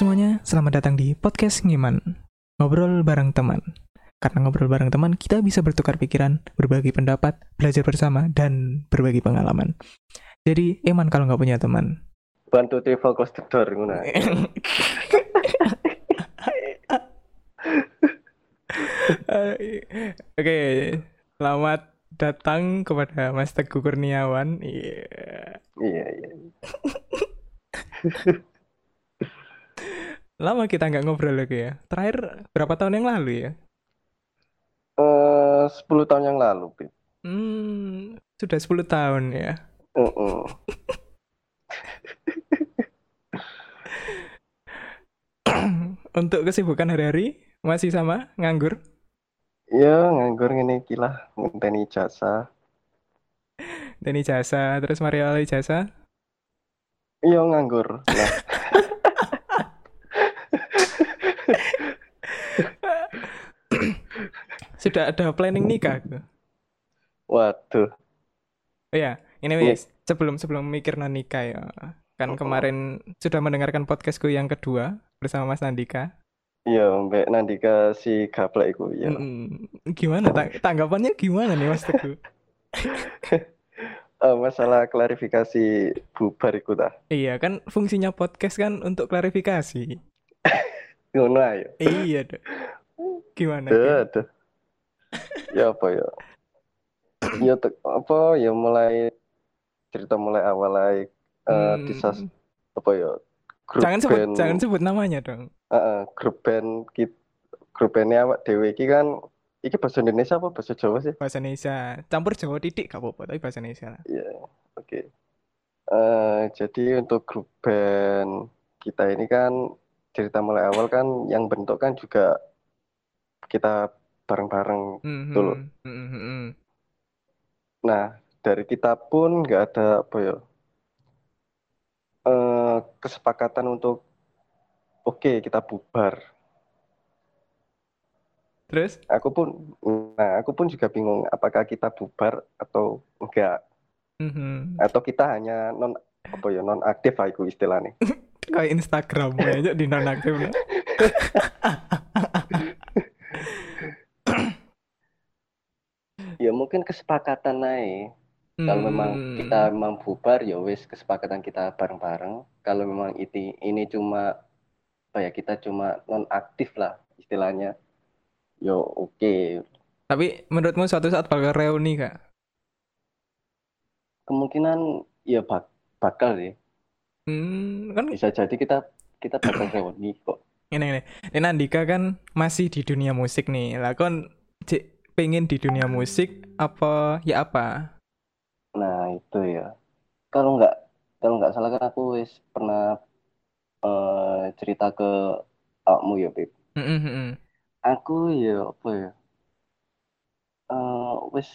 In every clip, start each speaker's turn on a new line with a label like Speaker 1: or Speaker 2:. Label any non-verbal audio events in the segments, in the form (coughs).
Speaker 1: semuanya, selamat datang di podcast Ngiman. Ngobrol bareng teman. Karena ngobrol bareng teman, kita bisa bertukar pikiran, berbagi pendapat, belajar bersama, dan berbagi pengalaman. Jadi, eman kalau nggak punya teman.
Speaker 2: bantu travel close the door ngono. (laughs)
Speaker 1: Oke, selamat datang kepada Mas Teguh Kurniawan. Iya.
Speaker 2: Iya, iya. (laughs)
Speaker 1: Lama kita nggak ngobrol lagi ya. Terakhir berapa tahun yang lalu ya?
Speaker 2: Eh, 10 tahun yang lalu, Pip.
Speaker 1: Hmm, sudah 10 tahun ya.
Speaker 2: Heeh. (coughs)
Speaker 1: Untuk kesibukan hari-hari masih sama nganggur?
Speaker 2: Ya, nganggur ngene iki lah, ngenteni jasa.
Speaker 1: Dan ijazah, terus Mario ijazah.
Speaker 2: Iya, nganggur. Nah, (laughs)
Speaker 1: Sudah ada planning nikah?
Speaker 2: Waduh.
Speaker 1: Oh ya, ini
Speaker 2: Iya.
Speaker 1: wis sebelum sebelum mikir non nikah ya. Kan
Speaker 2: Oh.
Speaker 1: kemarin sudah mendengarkan podcastku yang kedua bersama Mas Nandika.
Speaker 2: Iya, Mbak Nandika si gaplek iku, ya.
Speaker 1: Mm-mm. Gimana tang- tanggapannya gimana nih Mas Teguh? (laughs)
Speaker 2: Eh, masalah klarifikasi bubar iku ta.
Speaker 1: Iya kan fungsinya podcast kan untuk klarifikasi. (laughs)
Speaker 2: Ngono ayo.
Speaker 1: Iya deh. Gimana?
Speaker 2: Aduh,
Speaker 1: Ki?
Speaker 2: Ya apa ya? Ya apa ya mulai cerita mulai awal ae eh
Speaker 1: Hmm,
Speaker 2: disas apa ya? Grup
Speaker 1: jangan sebut
Speaker 2: band
Speaker 1: jangan sebut namanya dong.
Speaker 2: Heeh, grup band kit grup bandnya awak dhewe iki kan iki bahasa Indonesia apa bahasa Jawa sih?
Speaker 1: Bahasa Indonesia campur Jawa titik gak apa-apa tapi bahasa Indonesia lah.
Speaker 2: Iya, oke. Eh, jadi untuk grup band kita ini kan cerita mulai awal kan yang bentuk kan juga kita bareng-bareng
Speaker 1: Hmm,
Speaker 2: dulu.
Speaker 1: hmm, hmm, hmm, hmm.
Speaker 2: Nah, dari kita pun nggak ada apa ya eh, kesepakatan untuk oke kita bubar.
Speaker 1: Terus?
Speaker 2: Aku pun, nah aku pun juga bingung apakah kita bubar atau enggak,
Speaker 1: Hmm, hmm.
Speaker 2: atau kita hanya non apa ya non aktif aku istilahnya. (laughs)
Speaker 1: Kayak Instagram aja di nonaktif lah. (laughs)
Speaker 2: Ya mungkin kesepakatan naik. Kalau memang kita
Speaker 1: Hmm.
Speaker 2: memang bubar ya wis kesepakatan kita bareng-bareng. Kalau memang ini ini cuma apa ya kita cuma non aktif lah istilahnya. Yo oke.
Speaker 1: Tapi menurutmu suatu saat bakal reuni kak?
Speaker 2: Kemungkinan ya bak- bakal sih.
Speaker 1: Hmm, kan
Speaker 2: Bisa jadi kita kita bakal (coughs) reuni kok.
Speaker 1: ini ini. Ini Andika kan masih di dunia musik nih. Lah kon pengen di dunia musik apa ya apa?
Speaker 2: Nah, itu ya. Kalau nggak kalau nggak salah kan aku wis pernah eh, cerita ke awakmu ya, Pip.
Speaker 1: Hmm.
Speaker 2: Aku ya apa ya? eh, wis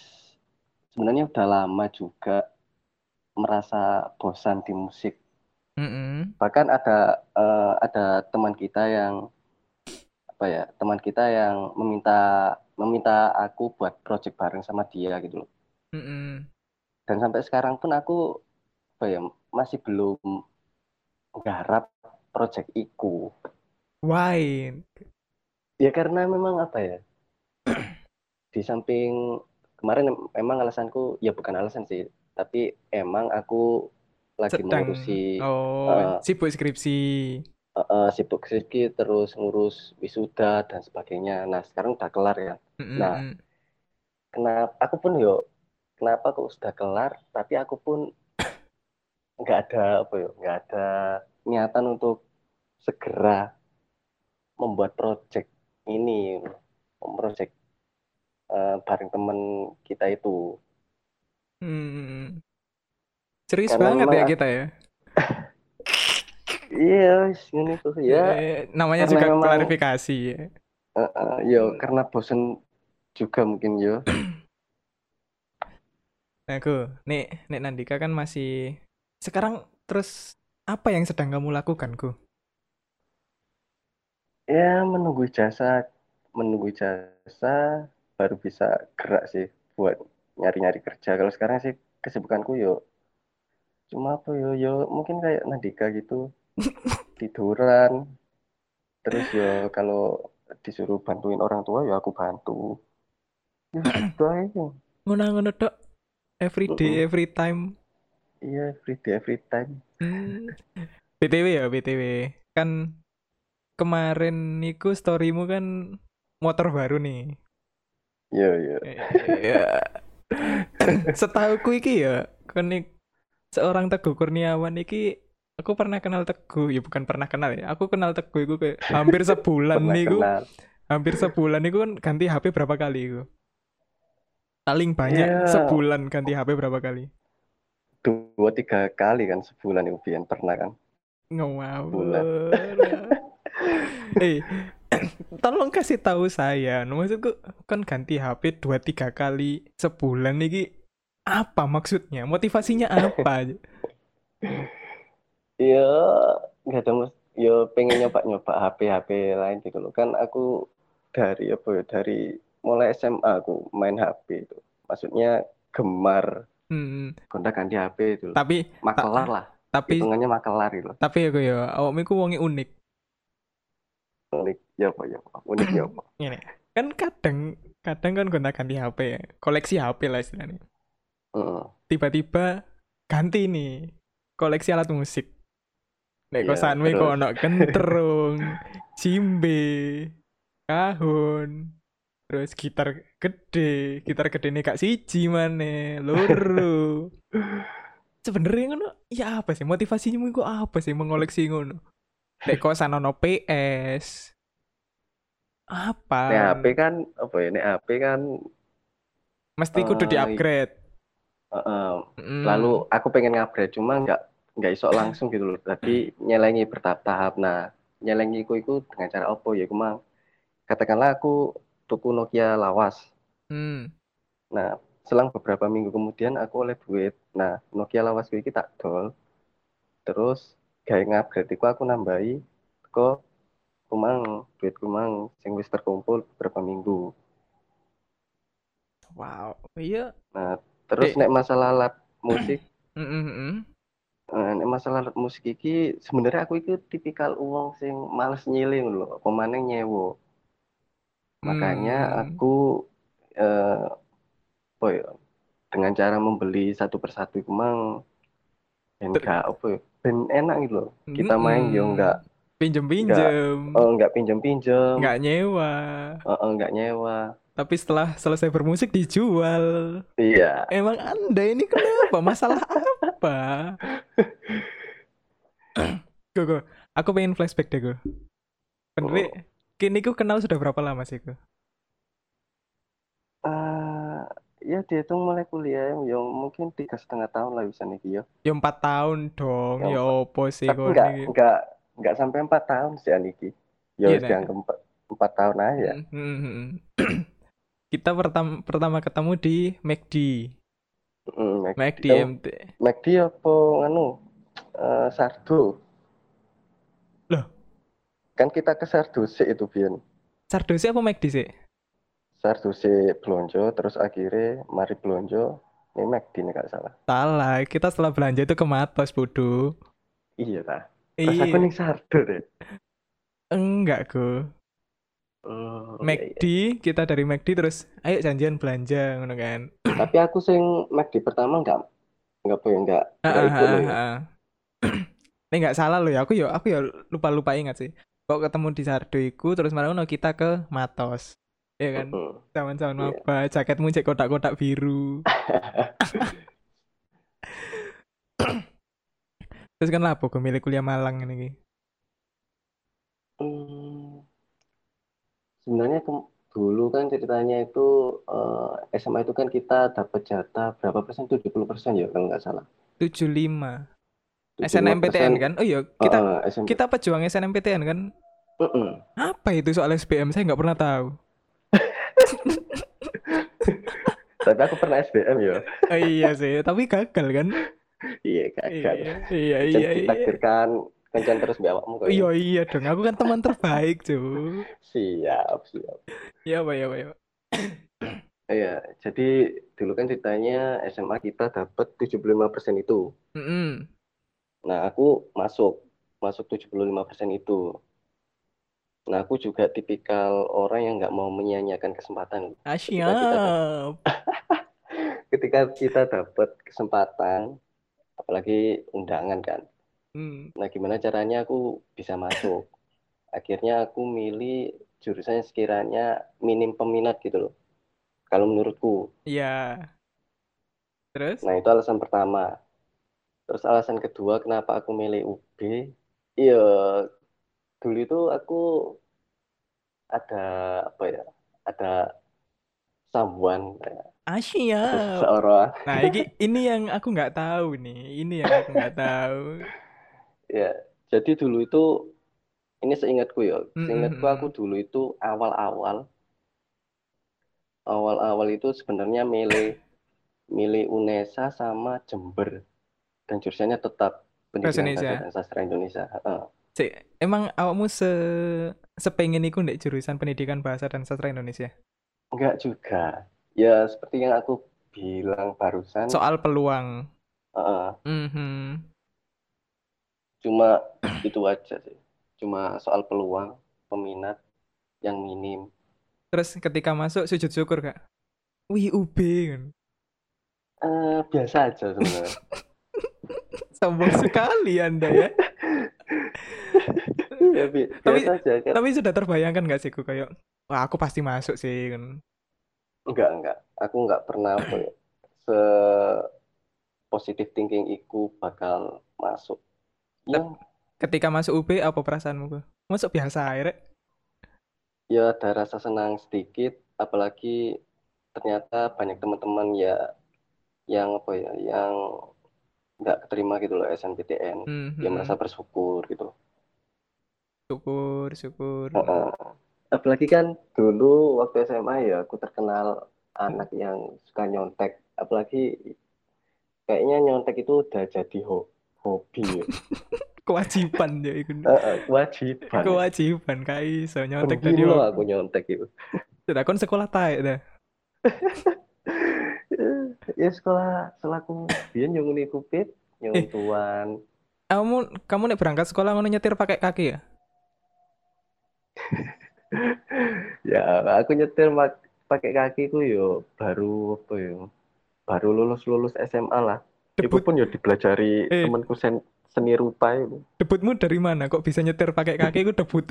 Speaker 2: sebenarnya udah lama juga merasa bosan di musik.
Speaker 1: Hmm.
Speaker 2: Bahkan ada eh, ada teman kita yang apa ya? Teman kita yang meminta meminta aku buat project bareng sama dia gitu loh.
Speaker 1: Hmm, hmm.
Speaker 2: Dan sampai sekarang pun aku apa ya? Masih belum nggarap project iku.
Speaker 1: Why?
Speaker 2: Ya karena memang apa ya? (clears throat) Di samping kemarin em- emang alasanku ya bukan alasan sih, tapi emang aku lagi
Speaker 1: Sedang
Speaker 2: mengurusi
Speaker 1: oh
Speaker 2: eh,
Speaker 1: sibuk skripsi.
Speaker 2: eh, eh, sibuk skripsi terus ngurus wisuda dan sebagainya. Nah, sekarang udah kelar ya.
Speaker 1: Hmm, hmm,
Speaker 2: Nah, kenapa aku pun yo kenapa kok sudah kelar, tapi aku pun (coughs) nggak ada apa ya, nggak ada niatan untuk segera membuat project ini, project eh, bareng temen kita itu.
Speaker 1: Hmm. Serius
Speaker 2: Karena
Speaker 1: banget ya kita ya. (coughs)
Speaker 2: Iya, ngene tuh ya.
Speaker 1: Eh, namanya
Speaker 2: karena
Speaker 1: juga
Speaker 2: memang-
Speaker 1: klarifikasi ya.
Speaker 2: Eh, eh, yo karena bosen juga mungkin yo. (clears throat)
Speaker 1: Nah, aku, nih, nih Nandika kan masih sekarang terus apa yang sedang kamu lakukan, Ku?
Speaker 2: Ya menunggu jasa, menunggu jasa baru bisa gerak sih buat nyari-nyari kerja. Kalau sekarang sih kesibukanku yo cuma apa yo yo mungkin kayak Nandika gitu (laughs) tiduran terus ya kalau disuruh bantuin orang tua ya aku bantu gitu aja
Speaker 1: Ngono-ngono tok. Every day, every time.
Speaker 2: iya every day every time
Speaker 1: Hmm. BTW ya, BTW. Kan kemarin niku storymu kan motor baru nih.
Speaker 2: iya iya
Speaker 1: Iya. (laughs) Setahuku iki ya, kan ik- seorang Teguh Kurniawan iki aku pernah kenal Teguh, ya bukan pernah kenal ya. Aku kenal Teguh iku kayak hampir sebulan niku, hampir sebulan niku kan ganti HP berapa kali iku? Paling banyak
Speaker 2: Iya.
Speaker 1: sebulan ganti HP berapa kali?
Speaker 2: dua tiga kali kan sebulan itu Bian pernah kan
Speaker 1: Ngawur. (laughs) eh, (coughs) tolong kasih tahu saya. Maksudku kan ganti HP dua tiga kali sebulan nih apa maksudnya? Motivasinya apa?
Speaker 2: Iya, (laughs) nggak ada mas. Ya pengen nyoba-nyoba HP-HP lain gitu loh. Kan aku dari apa ya dari mulai SMA aku main HP itu. Maksudnya gemar
Speaker 1: Hmm,
Speaker 2: gonta ganti HP itu.
Speaker 1: tapi
Speaker 2: Makelar lah.
Speaker 1: tapi
Speaker 2: Hitungannya makelar itu.
Speaker 1: tapi aku ya awakmu iku wonge unik.
Speaker 2: Unik ya apa ya apa. Unik ya apa. (laughs)
Speaker 1: Ini kan kadang kadang kan gonta ganti HP ya. Koleksi HP lah istilahnya.
Speaker 2: Heeh.
Speaker 1: Tiba-tiba ganti nih koleksi alat musik. Nek
Speaker 2: Iya,
Speaker 1: kosanmu iku
Speaker 2: terus.
Speaker 1: ono kentrung, (laughs) cimbe, kahun, terus gitar gede, gitar gede nih kak siji mana, loro. (laughs) Sebenarnya ngono, ya apa sih motivasinya iku apa sih mengoleksi ngono? Nek kosan ono PS, apa?
Speaker 2: Nek HP kan apa ya? Nek HP kan
Speaker 1: Mesti kudu
Speaker 2: eh,
Speaker 1: di-upgrade.
Speaker 2: heeh,
Speaker 1: Mm.
Speaker 2: lalu aku pengen ngupgrade cuma nggak nggak isok langsung gitu loh. Tapi nyelengi bertahap-tahap. Nah, nyelengi ku iku dengan cara apa ya? Aku mang katakanlah aku tuku Nokia lawas.
Speaker 1: Hmm.
Speaker 2: Nah, selang beberapa minggu kemudian aku oleh duit. Nah, Nokia lawas iki tak dol. Terus gawe ngupgrade iku aku nambahi kok kumang duit kumang sing wis terkumpul beberapa minggu.
Speaker 1: Wow. Iya.
Speaker 2: Nah, terus
Speaker 1: Dek.
Speaker 2: nek masalah alat musik, (clears throat)
Speaker 1: Mm, mm.
Speaker 2: eh, nek masalah alat musik iki sebenarnya aku iki tipikal uang sing males nyiling lho, apa maneh nyewa. Makanya
Speaker 1: Hmm.
Speaker 2: aku eh apa ya, dengan cara membeli satu persatu iku mang ben
Speaker 1: Ter-
Speaker 2: gak apa ya, ben enak gitu loh. Kita main yo
Speaker 1: Mm-mm.
Speaker 2: enggak
Speaker 1: pinjem-pinjem,
Speaker 2: oh, enggak pinjam-pinjam,
Speaker 1: nggak nyewa.
Speaker 2: eh, eh, enggak nyewa.
Speaker 1: Tapi setelah selesai bermusik dijual.
Speaker 2: Iya,
Speaker 1: Emang Anda ini kenapa? Masalah apa? (laughs) Go, go. Aku pengen flashback deh, go. Bener, kini ku kenal sudah berapa lama sih, go?
Speaker 2: Eh, ya dihitung mulai kuliah ya mungkin tiga setengah tahun lah bisa nih ya.
Speaker 1: Ya empat tahun dong.
Speaker 2: Ya,
Speaker 1: Ya opo sih kok
Speaker 2: enggak
Speaker 1: niki?
Speaker 2: enggak enggak sampai empat tahun sih Aniki. Ya
Speaker 1: Iya,
Speaker 2: wis
Speaker 1: Nek.
Speaker 2: dianggap empat, empat tahun aja.
Speaker 1: Mm, mm, mm. Kita pertama pertama ketemu di McD.
Speaker 2: Mm, Mac-
Speaker 1: McD
Speaker 2: oh,
Speaker 1: MT.
Speaker 2: McD apa nganu eh, Sardo. Kan kita ke Sardo sih itu Bian.
Speaker 1: Sardosi apa McD sih?
Speaker 2: Sardo sih belonjo terus akhirnya mari belonjo ini McD nih gak salah.
Speaker 1: Salah, kita setelah belanja itu ke Matos, bodoh.
Speaker 2: Iya ta. Terus aku
Speaker 1: Iya,
Speaker 2: ning Sardo deh.
Speaker 1: enggak, go.
Speaker 2: Oh, iya, iya.
Speaker 1: McD, kita dari McD terus, ayo janjian belanja, ngono kan.
Speaker 2: Tapi aku sing McD pertama enggak enggak ya enggak
Speaker 1: Ah,
Speaker 2: enggak
Speaker 1: ah,
Speaker 2: ya.
Speaker 1: ah. (clears throat) Ini nggak salah loh ya, aku ya aku ya lupa-lupa ingat sih. Kok ketemu di Sardo iku, terus malah ngono kita ke Matos. Iya kan? Zaman-zaman
Speaker 2: Iya.
Speaker 1: apa, jaketmu cek kotak-kotak biru. (laughs) Terus kan lapo gue milih kuliah Malang ini.
Speaker 2: Hmm, sebenarnya ke- dulu kan ceritanya itu eh, SMA itu kan kita dapat jatah berapa persen? 70 persen ya kalau nggak salah.
Speaker 1: 75.
Speaker 2: 75
Speaker 1: SNMPTN kan? Oh iya, kita
Speaker 2: Heeh, SMP.
Speaker 1: kita pejuang SNMPTN kan?
Speaker 2: Mm-mm.
Speaker 1: Apa itu soal SBM? Saya nggak pernah tahu. (laughs)
Speaker 2: Tapi aku pernah SBM ya.
Speaker 1: Oh, iya sih, tapi gagal kan?
Speaker 2: Iya gagal.
Speaker 1: Iya, iya,
Speaker 2: Kan
Speaker 1: iya, iya.
Speaker 2: kencan terus mbak awakmu kok.
Speaker 1: Iya, iya dong. Aku kan teman terbaik, cuy.
Speaker 2: Siap, siap.
Speaker 1: Iya, Pak, iya, Pak, iya.
Speaker 2: Iya, jadi dulu kan ceritanya SMA kita dapat 75 persen itu.
Speaker 1: Mm-mm.
Speaker 2: Nah, aku masuk masuk 75 persen itu. Nah, aku juga tipikal orang yang nggak mau menyia-nyiakan kesempatan.
Speaker 1: Ah,
Speaker 2: Ketika kita ketika kita dapat kesempatan, apalagi undangan kan.
Speaker 1: Hmm.
Speaker 2: Nah, gimana caranya aku bisa masuk? Akhirnya aku milih jurusan yang sekiranya minim peminat gitu loh. Kalau menurutku.
Speaker 1: Iya. Terus?
Speaker 2: Nah, itu alasan pertama. Terus alasan kedua kenapa aku milih UB? Iya, dulu itu aku ada apa ya? Ada someone, ya, ada
Speaker 1: siap.
Speaker 2: seseorang. (laughs)
Speaker 1: Nah, ini ini yang aku nggak tahu nih. Ini yang aku nggak tahu.
Speaker 2: Ya, jadi dulu itu ini seingatku ya, seingatku aku dulu itu awal-awal, awal-awal itu sebenarnya milih milih UNESA sama Jember dan jurusannya tetap pendidikan
Speaker 1: Indonesia.
Speaker 2: bahasa dan sastra Indonesia. Heeh.
Speaker 1: Cek, emang awakmu se sepengen iku ndek jurusan pendidikan bahasa dan sastra Indonesia?
Speaker 2: Enggak juga. Ya seperti yang aku bilang barusan,
Speaker 1: Soal peluang.
Speaker 2: heeh,
Speaker 1: Mhm.
Speaker 2: cuma (clears throat) itu aja sih. Cuma soal peluang, peminat yang minim.
Speaker 1: Terus ketika masuk sujud syukur gak? Wih, UB kan.
Speaker 2: Eh, biasa aja sebenarnya. (laughs)
Speaker 1: Sombong sekali Anda ya.
Speaker 2: Ya, bi-
Speaker 1: Tapi-
Speaker 2: aja kan.
Speaker 1: Tapi sudah terbayangkan gak sih ku kayak wah aku pasti masuk sih kan.
Speaker 2: Enggak, enggak. Aku enggak pernah apa ya, se positive thinking iku bakal masuk. Ya,
Speaker 1: Ketika masuk UB apa perasaanmu ku? Masuk biasa rek.
Speaker 2: ya ada rasa senang sedikit, apalagi ternyata banyak teman-teman ya yang apa ya, yang enggak keterima gitu loh SNPTN.
Speaker 1: Mhm.
Speaker 2: Dia merasa bersyukur gitu.
Speaker 1: syukur, syukur.
Speaker 2: Heeh. Apalagi kan dulu waktu SMA ya aku terkenal anak yang suka nyontek. Apalagi kayaknya nyontek itu udah jadi ho- hobi ya. (laughs)
Speaker 1: Kewajiban ya iku.
Speaker 2: Heeh, kewajiban.
Speaker 1: Kewajiban kai iso nyontek tadi wong.
Speaker 2: aku nyontek itu.
Speaker 1: Sudah kon sekolah taek dah. (laughs) (laughs)
Speaker 2: Ya sekolah selaku biyen yang kupit, yang
Speaker 1: Eh.
Speaker 2: tuan.
Speaker 1: Kamu kamu nek berangkat sekolah ngono nyetir pakai kaki ya? (laughs)
Speaker 2: Ya aku nyetir pakai kaki ku yo baru apa yo. Baru lulus-lulus SMA lah. Itu
Speaker 1: Debut
Speaker 2: pun yo dipelajari
Speaker 1: Eh.
Speaker 2: temanku sen- seni rupa itu.
Speaker 1: debutmu dari mana? Kok bisa nyetir pakai kaki? Ku debut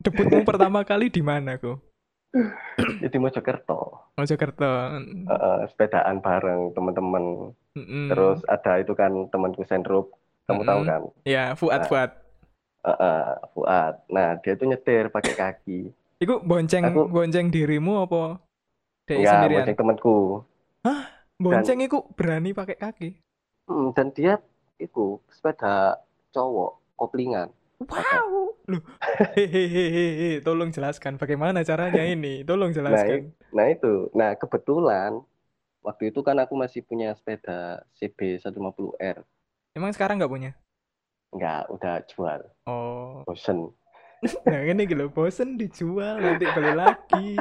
Speaker 1: debutmu (laughs) pertama kali di mana ku? (clears throat)
Speaker 2: Ya di Mojokerto.
Speaker 1: Mojokerto.
Speaker 2: Heeh, sepedaan bareng teman-teman.
Speaker 1: Mm-mm.
Speaker 2: Terus ada itu kan temanku senrup. Kamu tahu
Speaker 1: Mm-mm.
Speaker 2: kan?
Speaker 1: Ya, Fuad
Speaker 2: Nah.
Speaker 1: Fuad.
Speaker 2: Heeh, Fuad. Nah, dia tuh nyetir pakai kaki.
Speaker 1: Iku bonceng
Speaker 2: Aku-
Speaker 1: bonceng dirimu apa? Dek
Speaker 2: Enggak,
Speaker 1: sendirian.
Speaker 2: bonceng temanku.
Speaker 1: Bonceng iku berani pakai kaki.
Speaker 2: Hmm, dan dia itu sepeda cowok koplingan.
Speaker 1: Wow. Loh. Hehehe, tolong jelaskan bagaimana caranya ini. Tolong jelaskan.
Speaker 2: Nah itu, nah kebetulan waktu itu kan aku masih punya sepeda CB 150R.
Speaker 1: Emang sekarang nggak punya?
Speaker 2: Enggak, udah jual.
Speaker 1: Oh.
Speaker 2: Bosen. (laughs)
Speaker 1: Nah, ini gitu bosen dijual nanti beli lagi.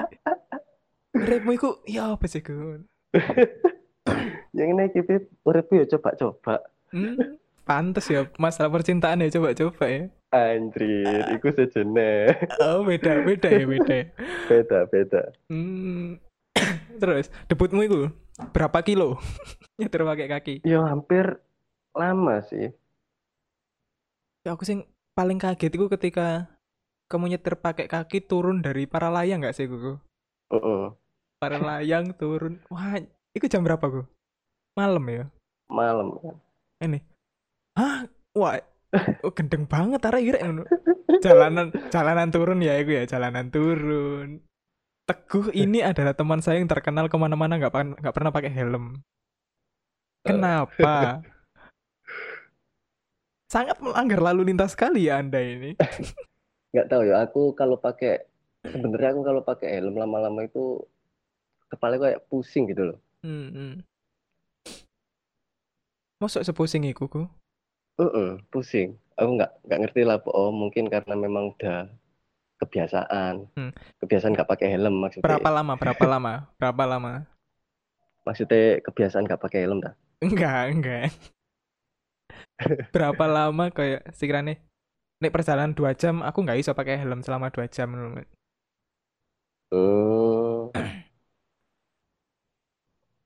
Speaker 1: Repmu iku ya apa sih, Gun? (laughs)
Speaker 2: Yang ini kipit, uripku ya coba-coba.
Speaker 1: Hmm, pantes ya masalah percintaan ya coba-coba ya.
Speaker 2: Anjir, iku sejenis.
Speaker 1: Oh, beda, beda ya, beda. ya. (laughs)
Speaker 2: Beda, beda.
Speaker 1: Hmm. (coughs) Terus debutmu itu berapa kilo? (laughs) Nyetir pakai kaki.
Speaker 2: Ya hampir lama sih.
Speaker 1: Ya aku sing paling kaget itu ketika kamu nyetir pakai kaki turun dari para layang nggak sih, Gugu?
Speaker 2: Heeh.
Speaker 1: Para (laughs) layang turun. Wah, itu jam berapa, Gu? Malam ya?
Speaker 2: Malam.
Speaker 1: Ini. Hah? Wah, oh, gendeng banget arek irek ngono. Jalanan jalanan turun ya itu ya, jalanan turun. Teguh ini adalah teman saya yang terkenal ke mana-mana nggak nggak pernah pakai helm. Kenapa? (laughs) Sangat melanggar lalu lintas sekali ya Anda ini. (laughs)
Speaker 2: Nggak tahu ya, aku kalau pakai sebenarnya aku kalau pakai helm lama-lama itu kepala kayak pusing gitu loh.
Speaker 1: Hmm, hmm. Masuk sepusing iku ku?
Speaker 2: Heeh, pusing. Aku nggak nggak ngerti lah, oh mungkin karena memang udah kebiasaan.
Speaker 1: Hmm.
Speaker 2: Kebiasaan nggak pakai helm maksudnya.
Speaker 1: Berapa lama? Berapa lama? Berapa lama?
Speaker 2: Maksudnya kebiasaan nggak pakai helm dah.
Speaker 1: Enggak, enggak. Berapa lama kayak sekiranya nek perjalanan dua jam aku nggak iso pakai helm selama dua jam lho.
Speaker 2: Hmm,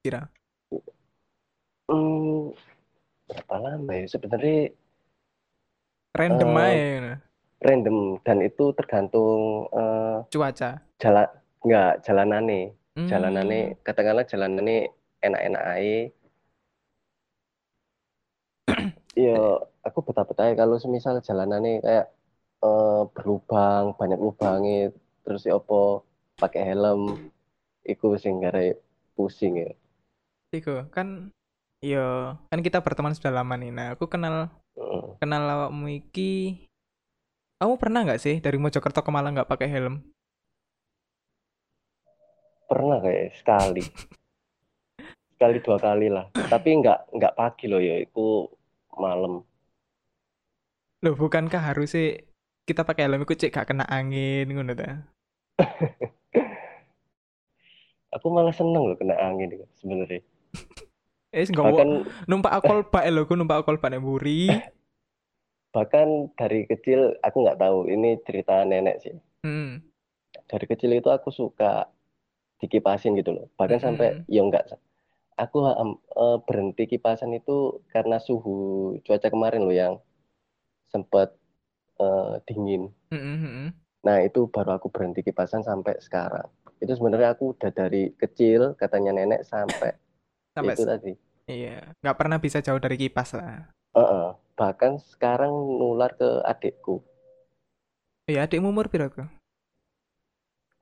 Speaker 1: kira
Speaker 2: hmm, berapa lama ya? Sebenarnya
Speaker 1: random
Speaker 2: Eh,
Speaker 1: aja ngono.
Speaker 2: random dan itu tergantung eh,
Speaker 1: cuaca
Speaker 2: jalan nggak jalanane.
Speaker 1: Hmm.
Speaker 2: Jalanane katakanlah jalanane enak-enak aja. (clears throat) Iya, aku betah-betah ya kalau semisal jalanannya kayak eh, berlubang, banyak lubangnya, terus ya apa pakai helm, iku sing gara pusing ya.
Speaker 1: Iku kan iya kan kita berteman sudah lama nih nah aku kenal
Speaker 2: Heeh.
Speaker 1: kenal awakmu iki kamu pernah nggak sih dari Mojokerto ke Malang nggak pakai helm
Speaker 2: Pernah kayak sekali, (laughs) sekali dua kali lah. Tapi nggak nggak pagi loh ya, itu malam.
Speaker 1: loh bukankah harus sih kita pakai helm itu cek gak kena angin ngono ta (laughs)
Speaker 2: Aku malah seneng loh kena angin itu sebenarnya. (laughs)
Speaker 1: eh nggak
Speaker 2: Bahkan
Speaker 1: numpak akol bak lho aku numpak akol bak nek mburi (laughs)
Speaker 2: bahkan dari kecil aku nggak tahu ini cerita nenek sih.
Speaker 1: hmm.
Speaker 2: dari kecil itu aku suka dikipasin gitu loh. Bahkan sampai
Speaker 1: Mm-mm.
Speaker 2: ya enggak aku eh, berhenti kipasan itu karena suhu cuaca kemarin loh yang sempat eh, dingin.
Speaker 1: Mm, mm, mm.
Speaker 2: Nah, itu baru aku berhenti kipasan sampai sekarang. Itu sebenarnya aku udah dari kecil katanya nenek sampai
Speaker 1: sampai
Speaker 2: itu tadi.
Speaker 1: iya nggak pernah bisa jauh dari kipas lah
Speaker 2: Heeh. Bahkan sekarang nular ke adikku.
Speaker 1: iya adikmu umur piro kok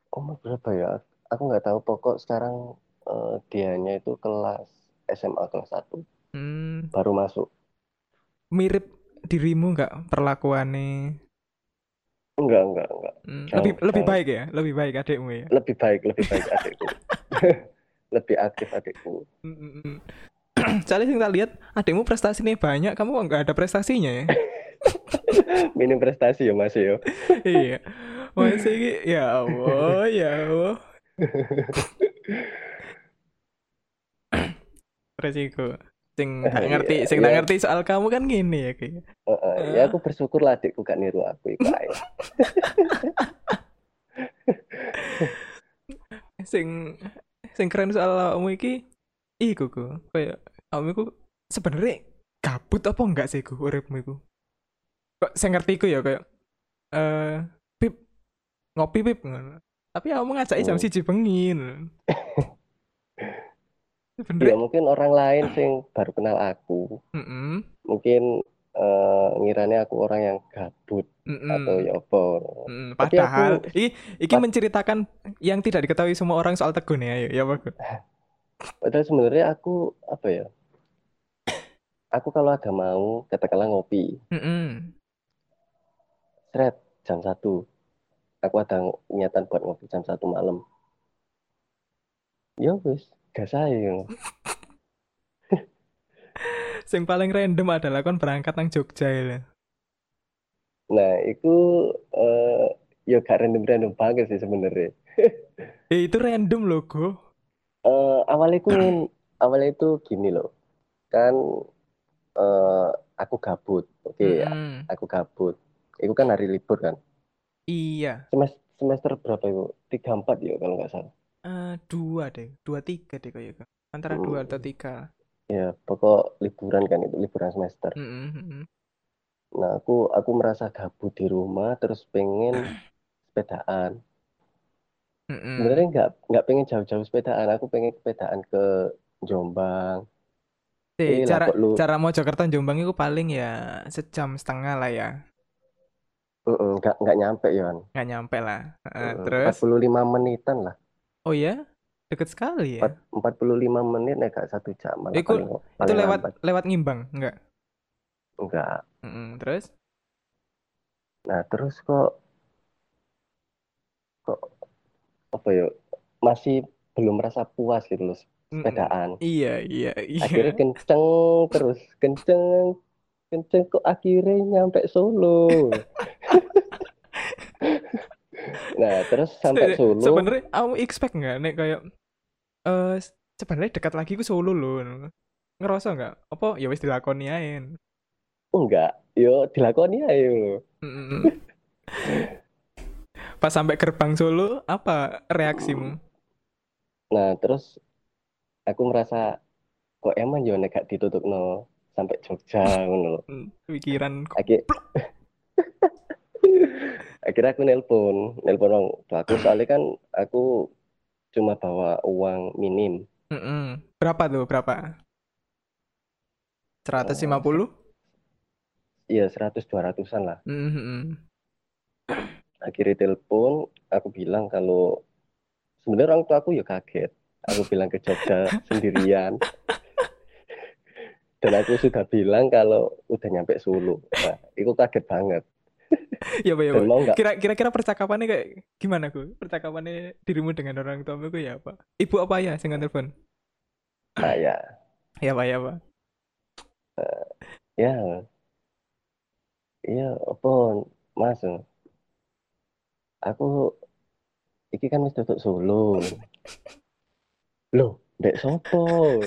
Speaker 2: Umur berapa ya? Aku nggak tahu pokok sekarang eh, dianya itu kelas SMA kelas 1
Speaker 1: hmm.
Speaker 2: baru masuk.
Speaker 1: mirip dirimu nggak perlakuannya
Speaker 2: Enggak, enggak, enggak.
Speaker 1: Hmm,
Speaker 2: Jauh,
Speaker 1: lebih lebih
Speaker 2: jauh.
Speaker 1: baik ya lebih baik adikmu ya
Speaker 2: Lebih baik, lebih baik adikku. (laughs) Lebih aktif adikku.
Speaker 1: Soalnya (clears throat) yang tak lihat adikmu prestasinya banyak, kamu kok nggak ada prestasinya ya? (laughs)
Speaker 2: Minim prestasi ya Mas yo. (laughs)
Speaker 1: iya. Masih ya Allah, ya Allah. (clears throat) Resiko. Sing tak
Speaker 2: Iya,
Speaker 1: ngerti, sing tak
Speaker 2: iya.
Speaker 1: ngerti soal kamu kan gini ya kayak.
Speaker 2: Heeh, ya aku bersyukur lah adikku gak niru aku iku (laughs) ae.
Speaker 1: Sing sing keren soal kamu iki iku ku. Kayak kamu iku sebenarnya kabut apa enggak sih ku uripmu iku? Kok saya ngerti iku ya kayak eh pip ngopi pip ngono. Tapi kamu ngajak jam
Speaker 2: Hmm.
Speaker 1: siji bengi. ngono.
Speaker 2: Ya mungkin orang lain sing baru kenal aku,
Speaker 1: Mm-mm,
Speaker 2: mungkin eh, ngiranya aku orang yang gabut
Speaker 1: mm-mm,
Speaker 2: atau ya apa.
Speaker 1: mm. Padahal
Speaker 2: aku-
Speaker 1: iki iki
Speaker 2: Pad-
Speaker 1: menceritakan yang tidak diketahui semua orang soal Tegun ya, ya bagus. (laughs)
Speaker 2: Padahal sebenarnya aku apa ya? Aku kalau ada mau katakanlah ngopi,
Speaker 1: Mm-mm.
Speaker 2: seret jam satu. Aku ada niatan buat ngopi jam satu malam. Ya wis, gas aja.
Speaker 1: Sing paling random adalah kon berangkat nang Jogja ya.
Speaker 2: Nah, itu eh ya gak random-random banget sih sebenarnya. (laughs)
Speaker 1: Eh, itu random loh, Go.
Speaker 2: Eh awalnya itu (clears throat) awalnya itu gini loh. Kan eh aku gabut. Oke,
Speaker 1: Mm-mm.
Speaker 2: aku gabut. Itu kan hari libur kan.
Speaker 1: Iya.
Speaker 2: Semester semester berapa itu? Tiga empat ya kalau nggak salah.
Speaker 1: Eh, dua deh, dua tiga deh kayaknya. Antara
Speaker 2: Hmm.
Speaker 1: dua atau tiga.
Speaker 2: Ya, pokok liburan kan itu liburan semester.
Speaker 1: Mm-mm, mm-mm.
Speaker 2: Nah, aku aku merasa gabut di rumah terus pengen (clears throat) sepedaan.
Speaker 1: Mm-mm.
Speaker 2: Sebenarnya nggak nggak pengen jauh-jauh sepedaan. Aku pengen sepedaan ke Jombang. Lah
Speaker 1: cara
Speaker 2: lu
Speaker 1: cara Mojokerto Jombang itu paling ya sejam setengah lah ya.
Speaker 2: Heeh, nggak nggak nyampe ya.
Speaker 1: Nggak nyampe lah. Eh,
Speaker 2: Heeh,
Speaker 1: terus
Speaker 2: 45 menitan lah.
Speaker 1: oh ya deket sekali ya.
Speaker 2: Empat- 45 menit nek gak satu jam malah
Speaker 1: Iku-
Speaker 2: paling
Speaker 1: itu lewat
Speaker 2: lambat.
Speaker 1: lewat ngimbang enggak?
Speaker 2: Enggak.
Speaker 1: Mm-mm, terus
Speaker 2: Nah, terus kok kok apa ya? Masih belum merasa puas gitu loh sepedaan.
Speaker 1: Iya iya iya.
Speaker 2: Akhirnya kenceng terus, kenceng kenceng kok akhirnya nyampe Solo. (laughs) Nah, terus sampai Solo,
Speaker 1: Sebenarnya kamu expect nggak nek kayak eh sebenarnya dekat lagi ku Solo loh. Ngerasa nggak? Apa ya wis dilakoni ae.
Speaker 2: enggak yo dilakoni
Speaker 1: Mm-mm. (laughs) Pas sampai gerbang Solo, apa reaksimu?
Speaker 2: nah terus aku ngerasa kok emang yo nek gak ditutup no sampai Jogja (laughs) ngono lho.
Speaker 1: Hmm, Pikiran
Speaker 2: Akhir... (laughs) akhirnya aku nelpon nelpon orang aku soalnya kan aku cuma bawa uang minim
Speaker 1: Mm-mm. Berapa tuh? Berapa? 150?
Speaker 2: iya 100 200an lah
Speaker 1: Mm-mm.
Speaker 2: akhirnya telepon aku bilang kalau sebenarnya orang tua aku ya kaget aku bilang ke Jogja (laughs) sendirian dan aku sudah bilang kalau udah nyampe Solo nah, itu kaget banget
Speaker 1: Ya, Pak, ya, Pak.
Speaker 2: nggak
Speaker 1: Kira kira-kira percakapannya kayak gimana gue? Percakapannya dirimu dengan orang tuamu gue ya apa? Ibu apa ya sing telepon?
Speaker 2: nah ya
Speaker 1: Ya Pak, ya Pak.
Speaker 2: ya iya apa mas aku iki kan wis tutup Solo loh ndek sopo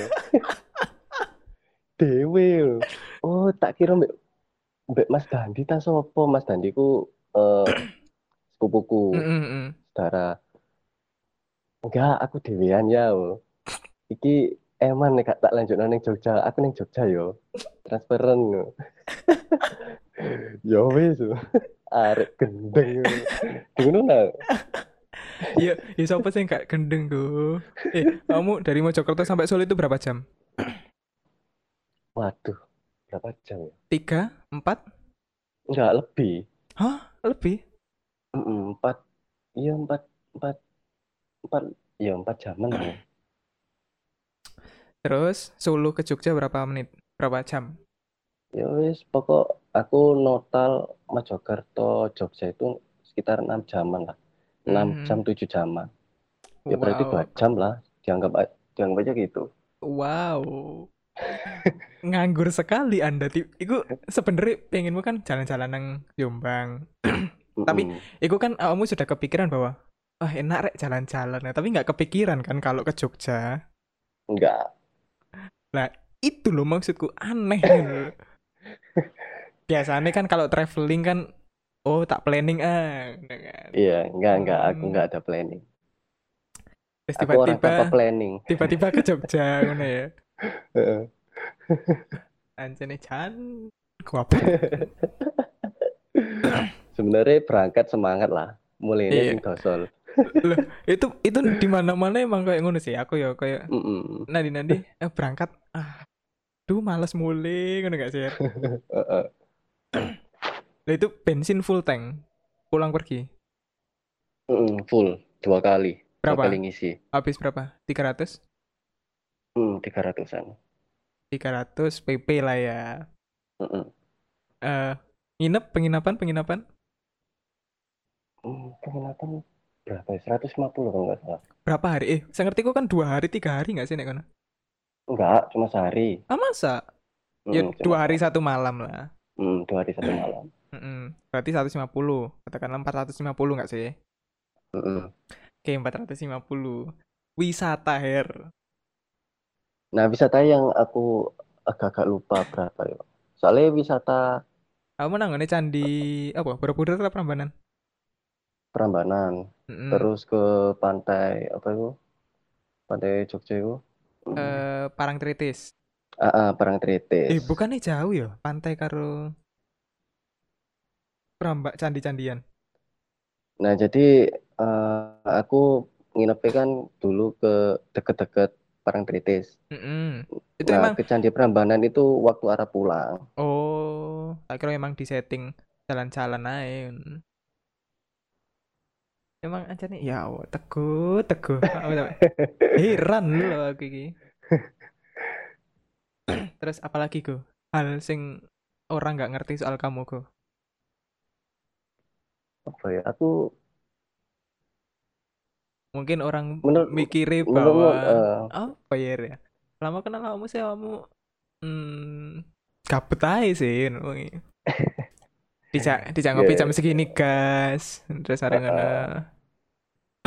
Speaker 2: (laughs) dewe lho. oh tak kira mbek mbek Mas Dandi ta sopo Mas Dandi ku eh (clears throat) sepupuku. Saudara. Enggak aku dewean ya iki eman nek tak lanjut ning Jogja. Aku ning Jogja yo. Transferen (laughs) (laughs) yo. Yo wis arek gendeng ngono nah
Speaker 1: Iya, ya siapa sih gak gendeng gue? Eh, kamu dari Mojokerto sampai Solo itu berapa jam?
Speaker 2: waduh berapa jam ya
Speaker 1: Tiga, empat?
Speaker 2: enggak lebih
Speaker 1: Hah? Lebih?
Speaker 2: Mm-mm, empat iya empat empat empat ya empat jaman lah (clears throat)
Speaker 1: Terus Solo ke Jogja berapa menit? Berapa jam?
Speaker 2: ya wis pokok aku notal Mojokerto Jogja itu sekitar enam jaman lah enam
Speaker 1: Hmm.
Speaker 2: jam tujuh jaman ya berarti dua jam lah dianggap dianggap aja gitu
Speaker 1: Wow. Nganggur sekali Anda. Iku sebenarnya pengenmu kan jalan-jalan nang Jombang. (clears throat) Tapi-. Iku kan kamu sudah kepikiran bahwa wah enak rek jalan-jalan ya, tapi nggak kepikiran kan kalau ke Jogja.
Speaker 2: enggak
Speaker 1: Itu loh maksudku aneh. (laughs) Biasanya kan kalau traveling kan oh tak planning ah, gitu kan.
Speaker 2: iya enggak enggak aku
Speaker 1: Hmm.
Speaker 2: enggak ada planning
Speaker 1: Terus tiba-tiba
Speaker 2: planning
Speaker 1: tiba-tiba ke Jogja ngono ya.
Speaker 2: Heeh.
Speaker 1: Anjene Chan kuapa. (laughs)
Speaker 2: sebenarnya berangkat semangat lah mulai
Speaker 1: Iya.
Speaker 2: ini dosol
Speaker 1: Loh, itu itu di mana-mana emang kayak ngono sih. Aku ya kayak
Speaker 2: Mm-mm.
Speaker 1: nanti nanti eh, berangkat ah duh males mulai ngono gak sih (laughs)
Speaker 2: Heeh.
Speaker 1: Lah itu bensin full tank pulang pergi
Speaker 2: Mm-mm, full dua kali dua
Speaker 1: berapa
Speaker 2: kali ngisi
Speaker 1: habis berapa 300
Speaker 2: hmm, tiga ratusan
Speaker 1: 300 PP lah ya
Speaker 2: Mm-mm.
Speaker 1: eh nginep penginapan penginapan
Speaker 2: Hmm, penginapan berapa ya? 150 kalau nggak salah.
Speaker 1: berapa hari eh saya ngerti kok kan dua hari tiga hari nggak sih nek kono
Speaker 2: Enggak, cuma sehari.
Speaker 1: ah masa ya
Speaker 2: Hmm, cuma
Speaker 1: dua hari satu malam lah
Speaker 2: Hmm, dua hari satu (clears throat) malam.
Speaker 1: Mm-mm. berarti 150 katakanlah 450 nggak sih
Speaker 2: Mm-mm.
Speaker 1: oke 450 wisata her
Speaker 2: Nah, wisata yang aku agak-agak lupa berapa ya. Soalnya wisata
Speaker 1: kamu nanggone candi apa Borobudur atau Prambanan
Speaker 2: Prambanan,
Speaker 1: Mm-mm.
Speaker 2: terus ke pantai apa itu? Pantai Jogja itu.
Speaker 1: Eh Parangtritis
Speaker 2: Ah, ah, Parangtritis.
Speaker 1: Eh, bukannya jauh ya? Pantai karo Prambak candi-candian.
Speaker 2: Nah, jadi eh, aku nginepnya kan dulu ke deket-deket Parangtritis.
Speaker 1: Mm-mm. Itu
Speaker 2: Nah,
Speaker 1: emang
Speaker 2: ke Candi Prambanan itu waktu arah pulang.
Speaker 1: oh, tak kira emang di setting jalan-jalan aja. Emang aja nih, ya Allah, teguh, teguh. (laughs) Heran loh aku. Terus apalagi go? Hal sing orang nggak ngerti soal kamu go.
Speaker 2: Apa ya? Aku
Speaker 1: Mungkin orang
Speaker 2: menurut
Speaker 1: mikirnya bahwa
Speaker 2: eh,
Speaker 1: apa ya ya lama kenal kamu sih kamu hmm aja sih dijak dijak ngopi
Speaker 2: Iya.
Speaker 1: jam segini gas terus ada ngono.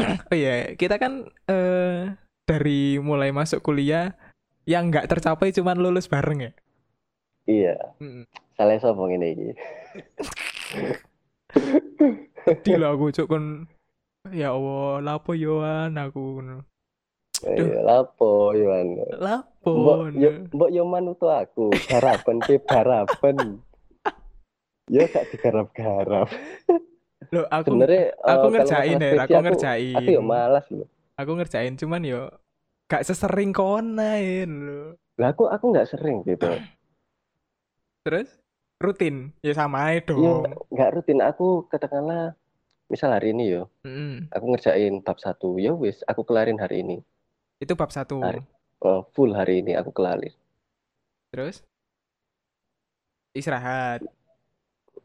Speaker 1: (clears throat) Oh iya kita kan eh dari mulai masuk kuliah yang nggak tercapai cuman lulus bareng ya?
Speaker 2: Iya.
Speaker 1: Mm.
Speaker 2: salah ngene iki
Speaker 1: Sedih lah (laughs) aku cuk kon ya Allah lapo yoan aku ngono.
Speaker 2: Iya, lapo Yohan.
Speaker 1: Lapo.
Speaker 2: Mbok yo mbok yo aku, garapan ke garapan. Yo gak digarap-garap.
Speaker 1: Loh aku
Speaker 2: Sebenarnya
Speaker 1: aku
Speaker 2: eh,
Speaker 1: ngerjain ya, aku
Speaker 2: aku
Speaker 1: ngerjain.
Speaker 2: aku yo malas loh.
Speaker 1: Aku ngerjain cuman yo gak sesering konain loh.
Speaker 2: Lah aku aku nggak sering gitu.
Speaker 1: Terus rutin ya sama aja
Speaker 2: Iya,
Speaker 1: dong.
Speaker 2: nggak rutin. Aku katakanlah misal hari ini yo,
Speaker 1: Mm-mm.
Speaker 2: aku ngerjain bab satu, ya wis, aku kelarin hari ini.
Speaker 1: Itu bab satu.
Speaker 2: Hari. Eh, full hari ini aku kelarin.
Speaker 1: Terus istirahat.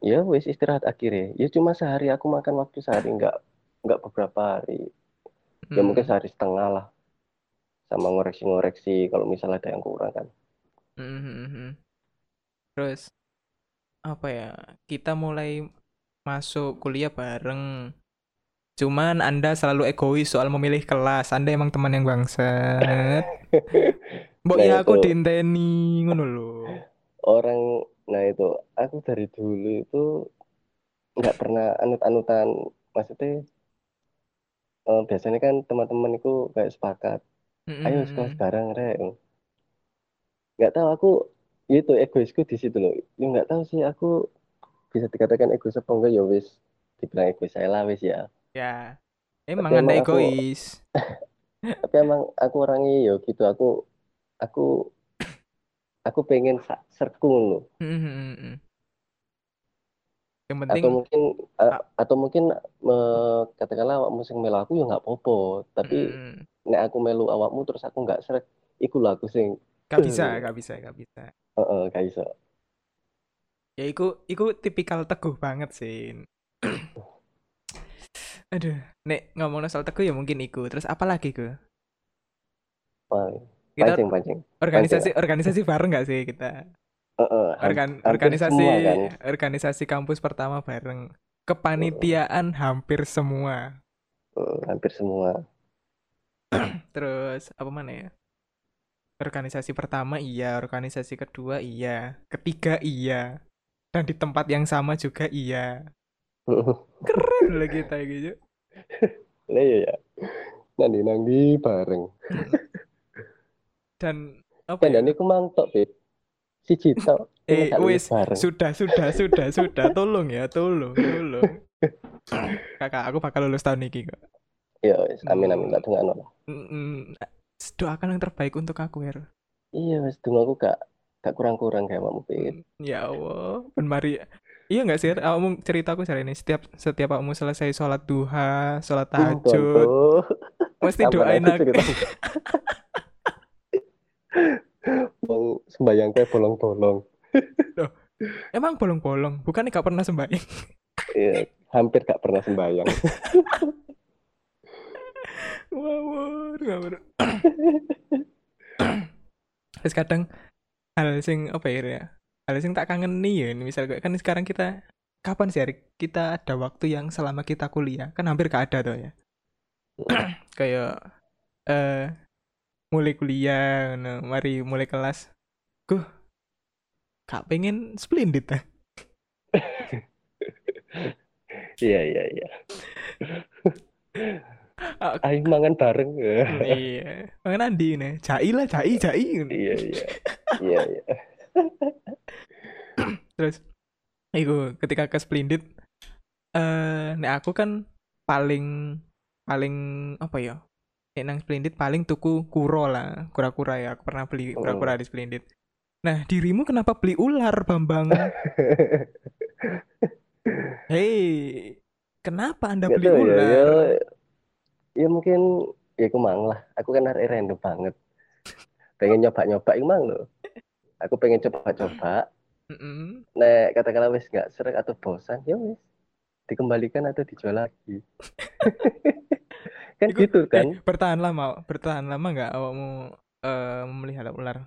Speaker 2: Ya wis istirahat akhirnya. Ya cuma sehari aku makan waktu sehari nggak nggak beberapa hari. Ya
Speaker 1: Hmm.
Speaker 2: mungkin sehari setengah lah. Sama ngoreksi-ngoreksi kalau misalnya ada yang kurang kan.
Speaker 1: Mhm. Terus apa ya? Kita mulai masuk kuliah bareng. Cuman Anda selalu egois soal memilih kelas. Anda emang teman yang bangsat. (laughs) Mbok
Speaker 2: Nah,
Speaker 1: ya aku
Speaker 2: itu.
Speaker 1: diinteni ngono lho.
Speaker 2: Orang, nah itu, aku dari dulu itu nggak pernah anut-anutan. Maksudnya, eh, biasanya kan teman-teman itu kayak sepakat. Ayo sekolah bareng, Rek. Nggak tahu aku, ya itu egoisku di situ loh. Ya nggak tahu sih aku bisa dikatakan egois apa enggak ya wis. Dibilang egois saya lah wis ya.
Speaker 1: Ya. Emang
Speaker 2: Tapi
Speaker 1: Anda
Speaker 2: emang aku-
Speaker 1: egois. (laughs)
Speaker 2: Tapi emang aku orangnya ya gitu. Aku, aku, aku pengen sak serku loh.
Speaker 1: Mhm. Yang penting
Speaker 2: atau mungkin a- atau mungkin me- katakanlah awakmu sing melu aku ya nggak apa-apa tapi
Speaker 1: Mhm.
Speaker 2: nek aku melu awakmu terus aku nggak srek iku lah aku sing
Speaker 1: Gak bisa, (clears throat) gak bisa, gak bisa.
Speaker 2: heeh gak iso
Speaker 1: Ya iku iku tipikal teguh banget sih. (clears throat) Aduh, nek ngomong soal teguh ya mungkin iku. Terus apa lagi ku? Kita
Speaker 2: pancing pancing
Speaker 1: organisasi organisasi bareng gak sih kita?
Speaker 2: heeh ham-
Speaker 1: Organ,
Speaker 2: hampir
Speaker 1: organisasi
Speaker 2: semua kan
Speaker 1: organisasi kampus pertama bareng. Kepanitiaan hampir semua.
Speaker 2: Heeh, hampir semua (clears throat)
Speaker 1: Terus apa mana ya? Organisasi pertama iya, organisasi kedua iya, ketiga iya. Dan di tempat yang sama juga iya. (laughs) Keren lah kita gitu.
Speaker 2: lah iya ya nanti nanti bareng
Speaker 1: Dan apa ya?
Speaker 2: dan iku mantok Beb si Cito
Speaker 1: Eh, wis, sudah, sudah, sudah, sudah. Tolong ya, tolong, tolong. (laughs) Kakak, aku bakal lulus tahun ini kok.
Speaker 2: ya amin amin tak dongakno lah
Speaker 1: Mm-mm. Doakan yang terbaik untuk aku, Her.
Speaker 2: iya wis dong aku gak gak kurang-kurang kayak kamu Beb
Speaker 1: Ya Allah, ben mari. Iya nggak sih? Awakmu cerita aku hari ini. Setiap setiap kamu selesai sholat duha, sholat tahajud, mesti doain
Speaker 2: aku? Wong sembayang kayak bolong-bolong.
Speaker 1: Emang bolong-bolong, bukannya gak pernah sembahyang.
Speaker 2: Iya, hampir gak pernah sembayang.
Speaker 1: Wow, ngawur. (clears throat) Terus kadang hal sing apa ya? Hal sing tak kangen nih ya, misal kan sekarang kita kapan sih Her, kita ada waktu yang selama kita kuliah kan hampir gak ada tuh ya. (clears throat) kayak eh mulai kuliah, ngono, mari mulai kelas, gue gak pengen splendid ah. (laughs)
Speaker 2: Iya, iya, iya. (laughs) Ayo mangan bareng.
Speaker 1: iya, mangan andi nih, jai lah, jai, jai. ngono.
Speaker 2: Iya, iya. Iya, iya.
Speaker 1: Terus, iku ketika ke Splendid, eh, nek aku kan paling paling apa ya? Nek nang Splendid paling tuku kuro lah, kura-kura ya. Aku pernah beli
Speaker 2: Oh.
Speaker 1: kura-kura di Splendid. Nah, dirimu kenapa beli ular, Bambang? (laughs) Hei, kenapa Anda beli
Speaker 2: tahu ya,
Speaker 1: ular?
Speaker 2: ya, ya mungkin ya aku mang lah. Aku kan hari random banget. Pengen nyoba-nyoba emang loh. Aku pengen coba-coba. Nek katakanlah wis nggak seret atau bosan, ya wis dikembalikan atau dijual lagi. (laughs) kan
Speaker 1: Iku-
Speaker 2: gitu kan?
Speaker 1: Eh, bertahan lama, bertahan lama nggak awakmu eh, memelihara ular?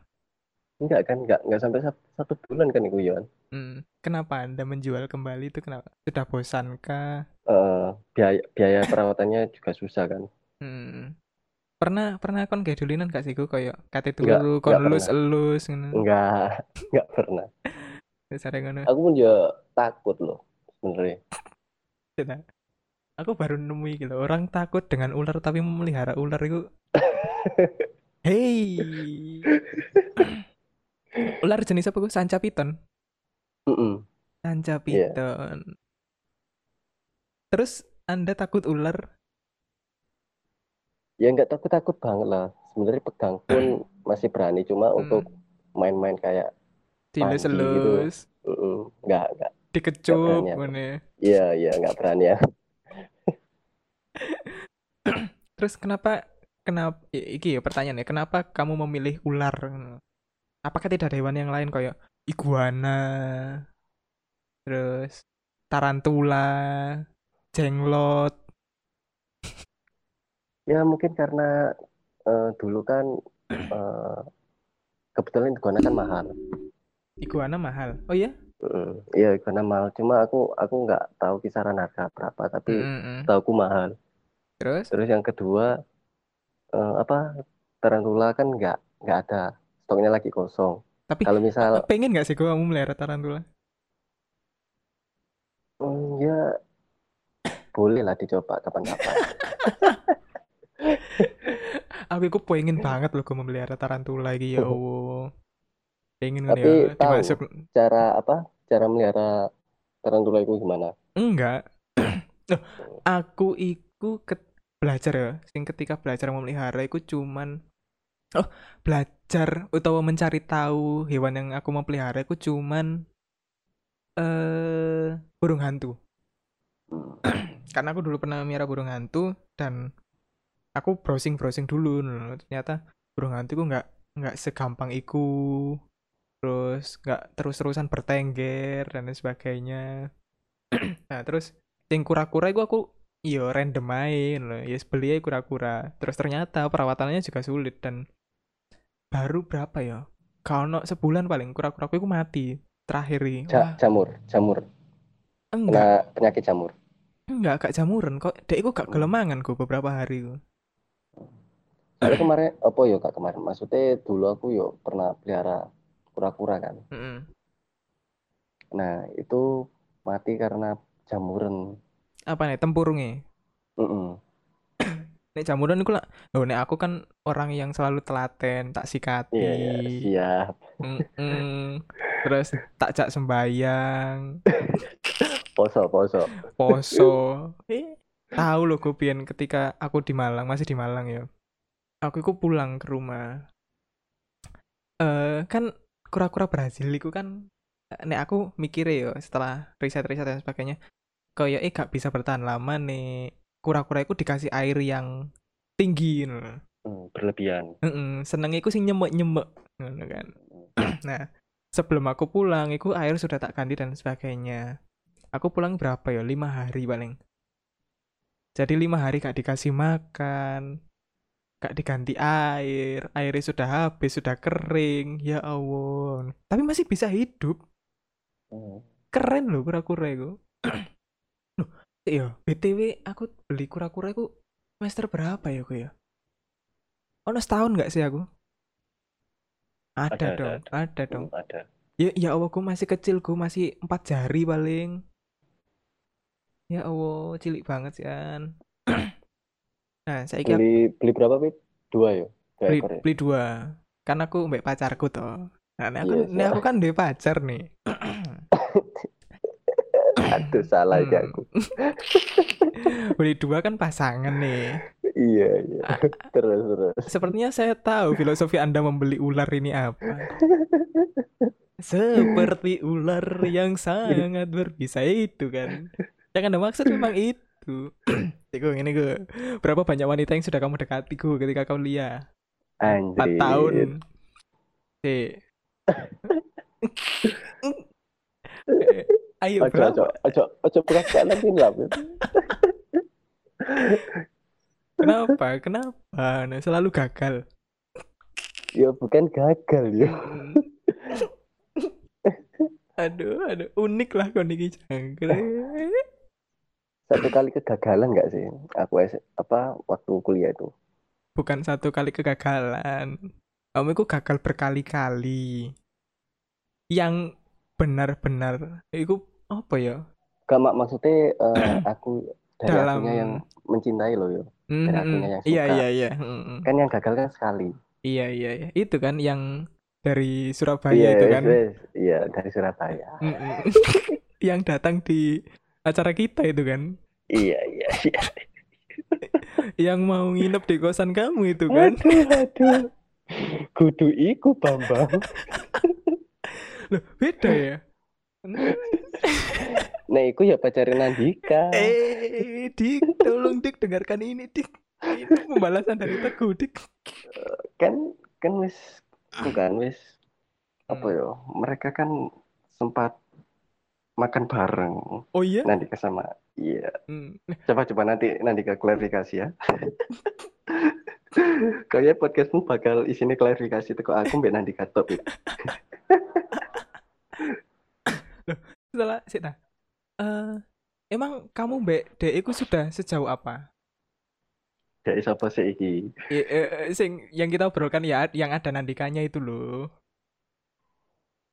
Speaker 2: Enggak kan? Enggak enggak sampai satu, satu bulan kan Yon.
Speaker 1: Hmm, kenapa Anda menjual kembali itu kenapa? Sudah bosan kah?
Speaker 2: Eh, biaya biaya perawatannya juga susah kan?
Speaker 1: Hmm. Pernah pernah kon kayak dolinan gak sih gue kayak kate
Speaker 2: Nggak,
Speaker 1: turu kon elus elus ngono.
Speaker 2: Enggak, (laughs) enggak pernah. Aku pun ya takut loh sebenarnya.
Speaker 1: Aku baru nemu lho, orang takut dengan ular tapi memelihara ular itu. (laughs) Hei. (clears throat) ular jenis apa gue? Sanca piton. Sanca
Speaker 2: Iya.
Speaker 1: piton. Terus Anda takut ular?
Speaker 2: Ya nggak takut-takut banget lah. Sebenarnya pegang (clears throat) pun masih berani, cuma
Speaker 1: Hmm.
Speaker 2: untuk main-main kayak
Speaker 1: Dilus-elus,
Speaker 2: mm-mm, nggak nggak.
Speaker 1: dikecup ya.
Speaker 2: Iya iya nggak berani ya. (clears throat)
Speaker 1: Terus kenapa kenapa iki ya pertanyaannya, kenapa kamu memilih ular? Apakah tidak ada hewan yang lain kayak iguana, terus tarantula, jenglot?
Speaker 2: Ya mungkin karena eh, dulu kan eh, kebetulan iguana kan mahal.
Speaker 1: Iguana mahal. Oh iya?
Speaker 2: Mm, Iya iguana mahal. Cuma aku aku nggak tahu kisaran harga berapa, tapi
Speaker 1: Mm-mm.
Speaker 2: tahu mahal.
Speaker 1: Terus?
Speaker 2: Terus yang kedua eh, apa tarantula kan nggak nggak ada stoknya lagi kosong.
Speaker 1: Tapi
Speaker 2: Kalau misal
Speaker 1: pengen nggak sih kamu melihara tarantula?
Speaker 2: mm, ya boleh lah dicoba kapan-kapan. (laughs)
Speaker 1: Aku iku pengen banget loh gue memelihara tarantula iki ya (laughs) Allah. Pengen
Speaker 2: Tapi
Speaker 1: ya,
Speaker 2: tahu.
Speaker 1: dimasuk
Speaker 2: Cara apa? Cara melihara tarantula itu gimana?
Speaker 1: Enggak. (clears throat) Loh, aku iku ket- belajar ya, sing ketika belajar memelihara iku cuman oh, belajar utawa mencari tahu hewan yang aku mau pelihara iku cuman eh burung hantu. (clears throat) Karena aku dulu pernah melihara burung hantu dan aku browsing-browsing dulu loh. Ternyata burung hantu iku nggak nggak segampang iku. Terus nggak terus-terusan bertengger dan lain sebagainya. (clears throat) nah, terus sing kura-kura iku aku yo random main loh. Ya beli aja kura-kura. Terus ternyata perawatannya juga sulit dan baru berapa ya? Kalau sebulan paling kura-kura aku mati terakhir ini.
Speaker 2: Ja- jamur, jamur.
Speaker 1: enggak,
Speaker 2: Kena penyakit jamur.
Speaker 1: enggak gak jamuran kok. Dek iku gak gelemangan kok beberapa hari ku.
Speaker 2: Soalnya kemarin apa ya kak kemarin? Maksudnya dulu aku yo pernah pelihara kura-kura kan.
Speaker 1: Mm-mm.
Speaker 2: Nah itu mati karena jamuran.
Speaker 1: Apa nih tempurungnya?
Speaker 2: Mm-mm.
Speaker 1: Nek jamuran iku lah. Loh, nek aku kan orang yang selalu telaten, tak sikati.
Speaker 2: Iya iya siap.
Speaker 1: Mm-mm. Terus tak jak sembayang, (laughs)
Speaker 2: Poso poso.
Speaker 1: poso. Eh, tahu loh gue pian ketika aku di Malang, masih di Malang ya. Aku iku pulang ke rumah. Eh, kan kura-kura Brazil iku kan nek aku mikir ya setelah riset-riset dan sebagainya kayak eh gak bisa bertahan lama nih kura-kura iku dikasih air yang tinggi.
Speaker 2: Hmm, berlebihan.
Speaker 1: Heeh, senenge iku sing nyemek-nyemek ngono kan. (clears throat) Nah, sebelum aku pulang, itu air sudah tak ganti dan sebagainya. Aku pulang berapa ya? Lima hari paling. Jadi lima hari gak dikasih makan, gak diganti air, airnya sudah habis, sudah kering. Ya Allah. Tapi masih bisa hidup.
Speaker 2: Hmm.
Speaker 1: Keren loh kura-kura itu. (clears throat) Iya, BTW aku beli kura-kura itu semester berapa ya aku ya? Oh, setahun nggak sih aku? Ada,
Speaker 2: Ada, ada,
Speaker 1: dong, ada, dong.
Speaker 2: Hmm, ada.
Speaker 1: Ya, ya Allah, gue masih kecil, gue masih empat jari paling. Ya Allah, cilik banget sih kan. (clears throat) nah, saya kira
Speaker 2: Beli beli berapa Pip? Dua ya. Dua
Speaker 1: beli,
Speaker 2: ekor ya.
Speaker 1: beli dua. Kan aku mbak pacarku toh. Nah, ini aku,
Speaker 2: Iya,
Speaker 1: ini aku kan dia pacar nih. (clears throat)
Speaker 2: Aduh salah
Speaker 1: Hmm.
Speaker 2: aku. (laughs)
Speaker 1: beli dua kan pasangan nih.
Speaker 2: Iya iya. Terus terus.
Speaker 1: Sepertinya saya tahu (laughs) filosofi Anda membeli ular ini apa. Seperti ular yang sangat berbisa itu kan. Yang Anda maksud memang (laughs) itu. (clears throat) Iku ini gue. Berapa banyak wanita yang sudah kamu dekati gue ketika kau lihat? Empat
Speaker 2: Anjir.
Speaker 1: tahun. Si. Ayo
Speaker 2: Ojo ojo
Speaker 1: berapa?
Speaker 2: ojo ojo perasaan lagi lah.
Speaker 1: Kenapa? Kenapa? Nah, selalu gagal.
Speaker 2: Ya bukan gagal ya.
Speaker 1: Aduh, aduh, unik lah niki jangkrik.
Speaker 2: Satu kali kegagalan nggak sih? Aku apa waktu kuliah itu.
Speaker 1: Bukan satu kali kegagalan. Kamu itu gagal berkali-kali. Yang benar-benar itu apa ya?
Speaker 2: Gak mak maksudnya eh, (clears throat) aku dari
Speaker 1: Dalam-
Speaker 2: akunya yang mencintai lo yo. Dan
Speaker 1: Mhm.
Speaker 2: akunya yang
Speaker 1: Iya
Speaker 2: suka.
Speaker 1: iya iya. Mhm.
Speaker 2: Kan yang gagal kan sekali.
Speaker 1: Iya iya iya. Itu kan yang dari Surabaya
Speaker 2: Iya,
Speaker 1: itu kan.
Speaker 2: Iya, dari Surabaya.
Speaker 1: Mm-mm. (laughs) yang datang di acara kita itu kan.
Speaker 2: Iya, iya, iya. (laughs)
Speaker 1: Yang mau nginep di kosan kamu itu kan.
Speaker 2: Aduh, aduh. Kudu iku Bambang. (laughs)
Speaker 1: Loh, beda ya?
Speaker 2: Nah, iku ya pacarin Nandika.
Speaker 1: Eh, Dik, tolong Dik dengarkan ini, Dik. Ini pembalasan dari Teguh, Dik.
Speaker 2: Kan kan wis bukan wis apa
Speaker 1: Hmm.
Speaker 2: ya? Mereka kan sempat makan bareng
Speaker 1: Oh iya?
Speaker 2: Nandika sama iya.
Speaker 1: Hmm.
Speaker 2: Coba coba nanti Nandika klarifikasi ya. Kayaknya podcastmu bakal isinya klarifikasi teko aku mbak Nandika top
Speaker 1: Setelah, sih, nah. Eh, emang kamu Mbak Dek itu sudah sejauh apa?
Speaker 2: Dari siapa sih iki?
Speaker 1: Eh, eh, eh, sing yang kita obrolkan ya yang ada nandikanya itu loh.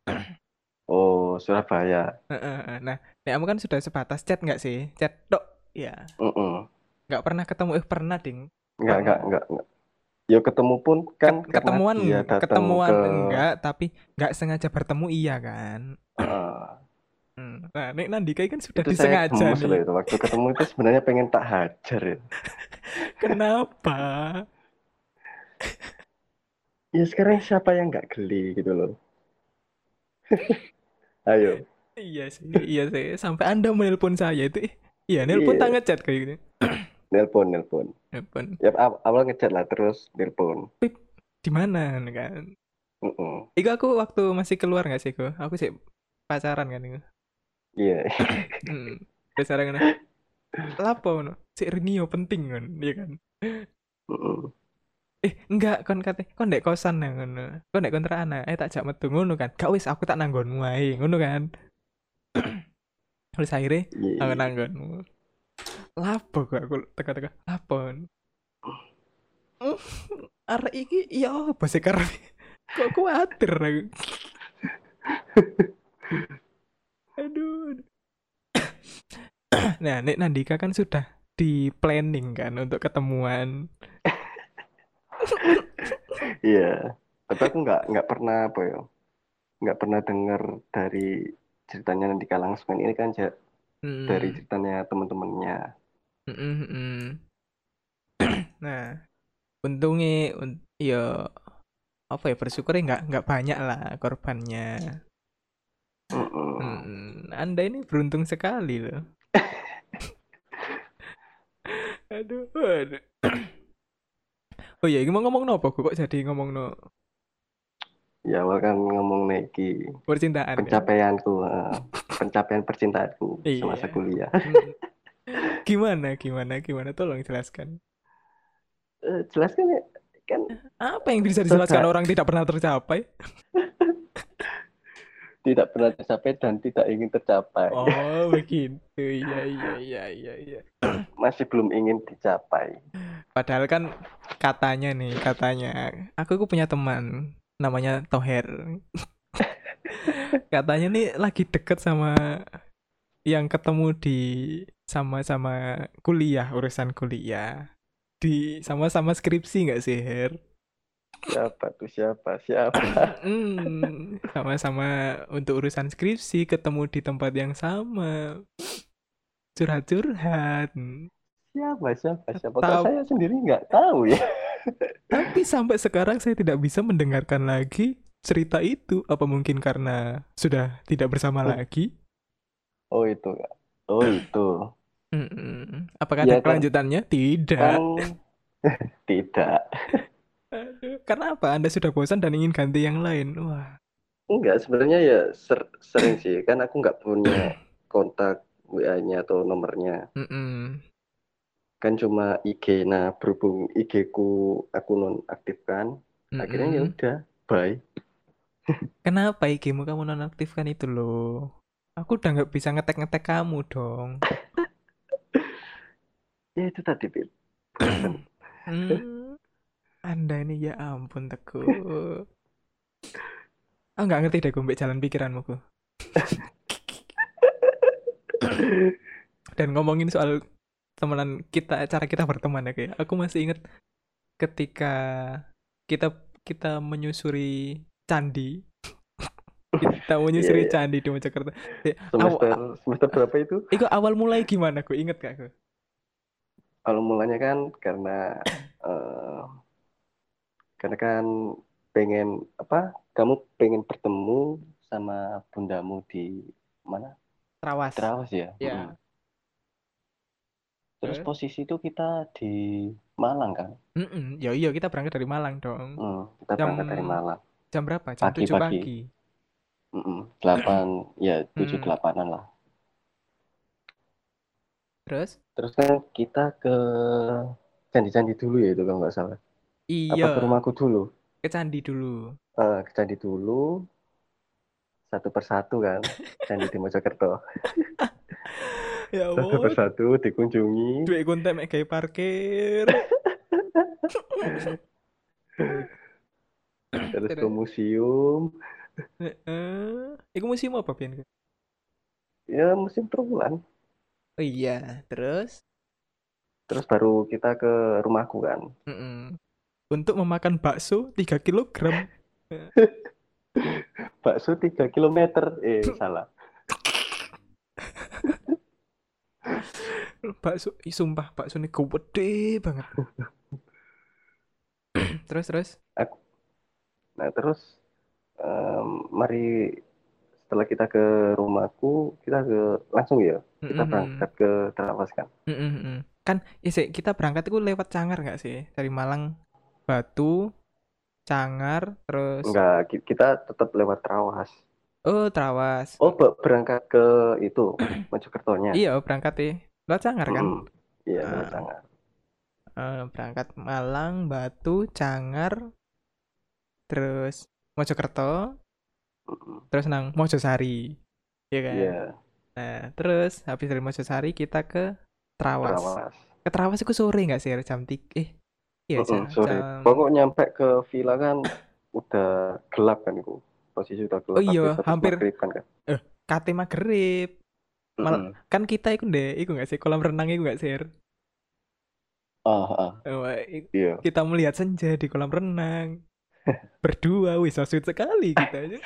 Speaker 1: (clears throat)
Speaker 2: Oh, Surabaya.
Speaker 1: Nah, nek kamu kan sudah sebatas chat nggak sih? Chat tok. Ya, nggak pernah ketemu. Eh, pernah, Ding.
Speaker 2: Enggak, enggak, enggak, enggak. Ya ketemu pun kan
Speaker 1: Ket- ketemuan ketemuan
Speaker 2: ke
Speaker 1: enggak, tapi nggak sengaja bertemu iya kan?
Speaker 2: Heeh.
Speaker 1: Hmm. Nah, nek Nandika kan sudah
Speaker 2: itu saya
Speaker 1: disengaja
Speaker 2: loh
Speaker 1: nih.
Speaker 2: itu waktu ketemu itu sebenarnya pengen tak hajar ya. (laughs)
Speaker 1: Kenapa?
Speaker 2: Ya sekarang siapa yang nggak geli gitu loh. (laughs) Ayo.
Speaker 1: Iya sih, iya sih. Sampai Anda menelpon saya itu, iya, nelpon
Speaker 2: Iya.
Speaker 1: tak ngechat kayak gitu. (clears throat)
Speaker 2: Nelpon, nelpon.
Speaker 1: Nelpon.
Speaker 2: Ya aw- awal ngechat lah terus nelpon.
Speaker 1: Di mana kan?
Speaker 2: Mm-mm.
Speaker 1: Iku aku waktu masih keluar nggak sih? Aku sih pacaran kan itu.
Speaker 2: Iya.
Speaker 1: Hmm. Terus sekarang ngono. Lapo ngono? Si Rinio penting kan, iya kan? Eh, enggak kon kate, kon ndek kosan nang ngono. Kon ndek kontrakan eh tak jak metu ngono kan. Gak wis aku tak nanggonmu ae, ngono kan. Terus akhirnya
Speaker 2: Iya.
Speaker 1: aku nanggonmu. Lapo kok aku teka-teka. Lapo? (laughs) Arek iki ya apa sih karep? Kok kuatir aku. (laughs) Aduh. (coughs) Nah, Nek Nandika kan sudah di planning kan untuk ketemuan. (coughs)
Speaker 2: Iya. Tapi aku nggak nggak pernah apa ya. Nggak pernah dengar dari ceritanya Nandika langsung ini kan ja- dari ceritanya teman-temannya.
Speaker 1: Mm. (coughs) Nah, untungnya un- ya apa ya bersyukurnya nggak nggak banyak lah korbannya.
Speaker 2: Mm-mm.
Speaker 1: Mm, Anda ini beruntung sekali loh. (laughs) aduh, aduh. (clears throat) Oh iya, ini mau ngomong no apa? Kok jadi ngomong no
Speaker 2: Ya awal kan ngomong Neki
Speaker 1: percintaan ya?
Speaker 2: pencapaianku, eh, pencapaian percintaanku
Speaker 1: Iya.
Speaker 2: semasa kuliah.
Speaker 1: Mm. Gimana, gimana, gimana? Tolong jelaskan.
Speaker 2: Eh, jelas kan ya, kan
Speaker 1: Apa yang bisa dijelaskan
Speaker 2: Sudah.
Speaker 1: orang tidak pernah tercapai? (laughs)
Speaker 2: tidak pernah tercapai dan tidak ingin tercapai.
Speaker 1: Oh, (laughs) begitu. Iya, iya, iya, iya, iya.
Speaker 2: Masih belum ingin dicapai.
Speaker 1: Padahal kan katanya nih, katanya aku aku punya teman namanya Toher. (laughs) katanya nih lagi deket sama yang ketemu di sama-sama kuliah, urusan kuliah. Di sama-sama skripsi nggak sih, Her?
Speaker 2: Siapa tuh siapa? Siapa? (clears throat)
Speaker 1: Hmm, sama-sama untuk urusan skripsi ketemu di tempat yang sama. Curhat-curhat.
Speaker 2: Siapa? Siapa? Siapa? Kok saya sendiri nggak tahu ya? (laughs)
Speaker 1: Tapi sampai sekarang saya tidak bisa mendengarkan lagi cerita itu. Apa mungkin karena sudah tidak bersama
Speaker 2: Oh.
Speaker 1: lagi?
Speaker 2: Oh itu. Oh (clears throat) itu.
Speaker 1: Mm-mm. Apakah ada
Speaker 2: Iya, kan.
Speaker 1: kelanjutannya? Tidak.
Speaker 2: Kan (laughs) tidak. (laughs)
Speaker 1: Aduh, Karena apa? Anda sudah bosan dan ingin ganti yang lain. Wah.
Speaker 2: Enggak, sebenarnya ya ser- sering sih. Kan aku nggak punya kontak WA-nya atau nomornya.
Speaker 1: Mm-mm.
Speaker 2: Kan cuma IG. Nah, berhubung IG ku aku nonaktifkan, akhirnya ya udah, bye. (laughs)
Speaker 1: Kenapa IG-mu kamu nonaktifkan itu loh? Aku udah nggak bisa ngetek-ngetek kamu dong. (laughs)
Speaker 2: Ya itu tadi. Bosen. (clears throat) (laughs)
Speaker 1: Hmm, Anda ini ya ampun Teguh. Ah (laughs) nggak ngerti deh gue jalan pikiranmu. Dan ngomongin soal temenan kita, cara kita berteman ya kayak. Aku masih inget ketika kita kita menyusuri candi. kita (laughs) menyusuri
Speaker 2: Iya, iya.
Speaker 1: candi di Mojokerto.
Speaker 2: Semester semester berapa itu
Speaker 1: Iku awal mulai gimana? Aku inget gak aku?
Speaker 2: kalau mulanya kan karena (coughs) eh, karena kan pengen apa kamu pengen bertemu sama bundamu di mana
Speaker 1: Trawas.
Speaker 2: Trawas ya
Speaker 1: Ya.
Speaker 2: Mm. terus
Speaker 1: Terus?
Speaker 2: posisi itu kita di Malang kan
Speaker 1: Mm-mm. Ya iya kita berangkat dari Malang dong.
Speaker 2: Mm, kita
Speaker 1: Jam-
Speaker 2: berangkat dari Malang
Speaker 1: Jam berapa? Jam
Speaker 2: Pagi,
Speaker 1: 7
Speaker 2: pagi.
Speaker 1: pagi.
Speaker 2: Mm-mm, delapan ya tujuh
Speaker 1: Mm.
Speaker 2: delapanan lah
Speaker 1: Terus?
Speaker 2: terus kan kita ke candi-candi dulu ya itu kalau nggak salah apa
Speaker 1: Iya,
Speaker 2: ke rumahku dulu
Speaker 1: ke candi dulu.
Speaker 2: Eh, ke candi dulu satu persatu kan (laughs) candi di Mojokerto (laughs)
Speaker 1: Ya
Speaker 2: satu
Speaker 1: Allah,
Speaker 2: persatu dikunjungi
Speaker 1: duit konten mek gawe parkir. (laughs)
Speaker 2: terus ke museum
Speaker 1: Heeh. Iku musim apa, Pian?
Speaker 2: ya museum terbulan
Speaker 1: Oh iya, terus?
Speaker 2: terus baru kita ke rumahku kan
Speaker 1: Mm-mm. Untuk memakan bakso 3 kilogram. (laughs)
Speaker 2: bakso 3 km eh (laughs) salah (laughs)
Speaker 1: bakso, ih, sumpah bakso ini gede banget. terus terus?
Speaker 2: nah terus em, mari setelah kita ke rumahku kita ke langsung ya kita
Speaker 1: Mm-mm.
Speaker 2: berangkat ke Trawas kan
Speaker 1: Mm-mm. Kan, ya sih, kita berangkat itu lewat Cangar nggak sih? Dari Malang, Batu, Cangar, terus
Speaker 2: enggak ki- kita tetap lewat Trawas
Speaker 1: oh Trawas.
Speaker 2: oh be- berangkat ke itu (clears throat) Mojokertonya
Speaker 1: Iya, berangkat ya. Lewat Cangar kan?
Speaker 2: Mm, iya lewat
Speaker 1: Ah.
Speaker 2: Cangar
Speaker 1: Eh, berangkat Malang, Batu, Cangar, terus Mojokerto,
Speaker 2: Mm,
Speaker 1: terus nang Mojosari. Iya kan?
Speaker 2: iya
Speaker 1: Nah, terus habis dari Mojosari kita ke Trawas.
Speaker 2: Trawas
Speaker 1: Ke Trawas itu sore nggak sih? Jam 3. Eh, iya
Speaker 2: Mm-mm,
Speaker 1: jam,
Speaker 2: sore
Speaker 1: jam-
Speaker 2: pokok nyampe ke villa kan udah gelap kan itu posisi udah gelap
Speaker 1: Oh iya,
Speaker 2: habis
Speaker 1: hampir-
Speaker 2: maghrib kan kan
Speaker 1: KT Maghrib. Mal-
Speaker 2: Mm-mm.
Speaker 1: Kan kita itu deh, itu nggak sih? Kolam renang itu nggak sih?
Speaker 2: ah ah
Speaker 1: Oh, i-
Speaker 2: iya
Speaker 1: kita melihat senja di kolam renang. (laughs) Berdua, wih, so sweet sekali kita.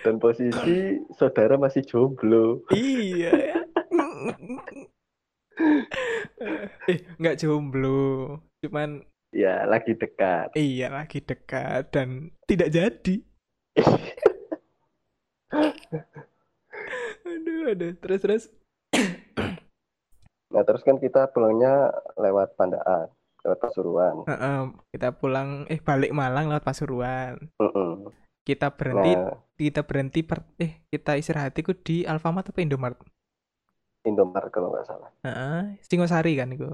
Speaker 2: dan posisi saudara masih jomblo
Speaker 1: iya. Eh, nggak jomblo. Cuman
Speaker 2: ya lagi dekat
Speaker 1: iya lagi dekat dan tidak jadi. (laughs) Aduh, aduh. Terus, terus.
Speaker 2: nah terus kan kita pulangnya lewat Pandaan lewat Pasuruan
Speaker 1: Heeh, kita pulang, eh balik Malang lewat Pasuruan.
Speaker 2: Mm-mm.
Speaker 1: Kita berhenti,
Speaker 2: nah
Speaker 1: kita berhenti per, eh kita istirahat itu di Alfamart apa Indomart?
Speaker 2: Indomaret kalau nggak salah
Speaker 1: Heeh, Singosari kan itu.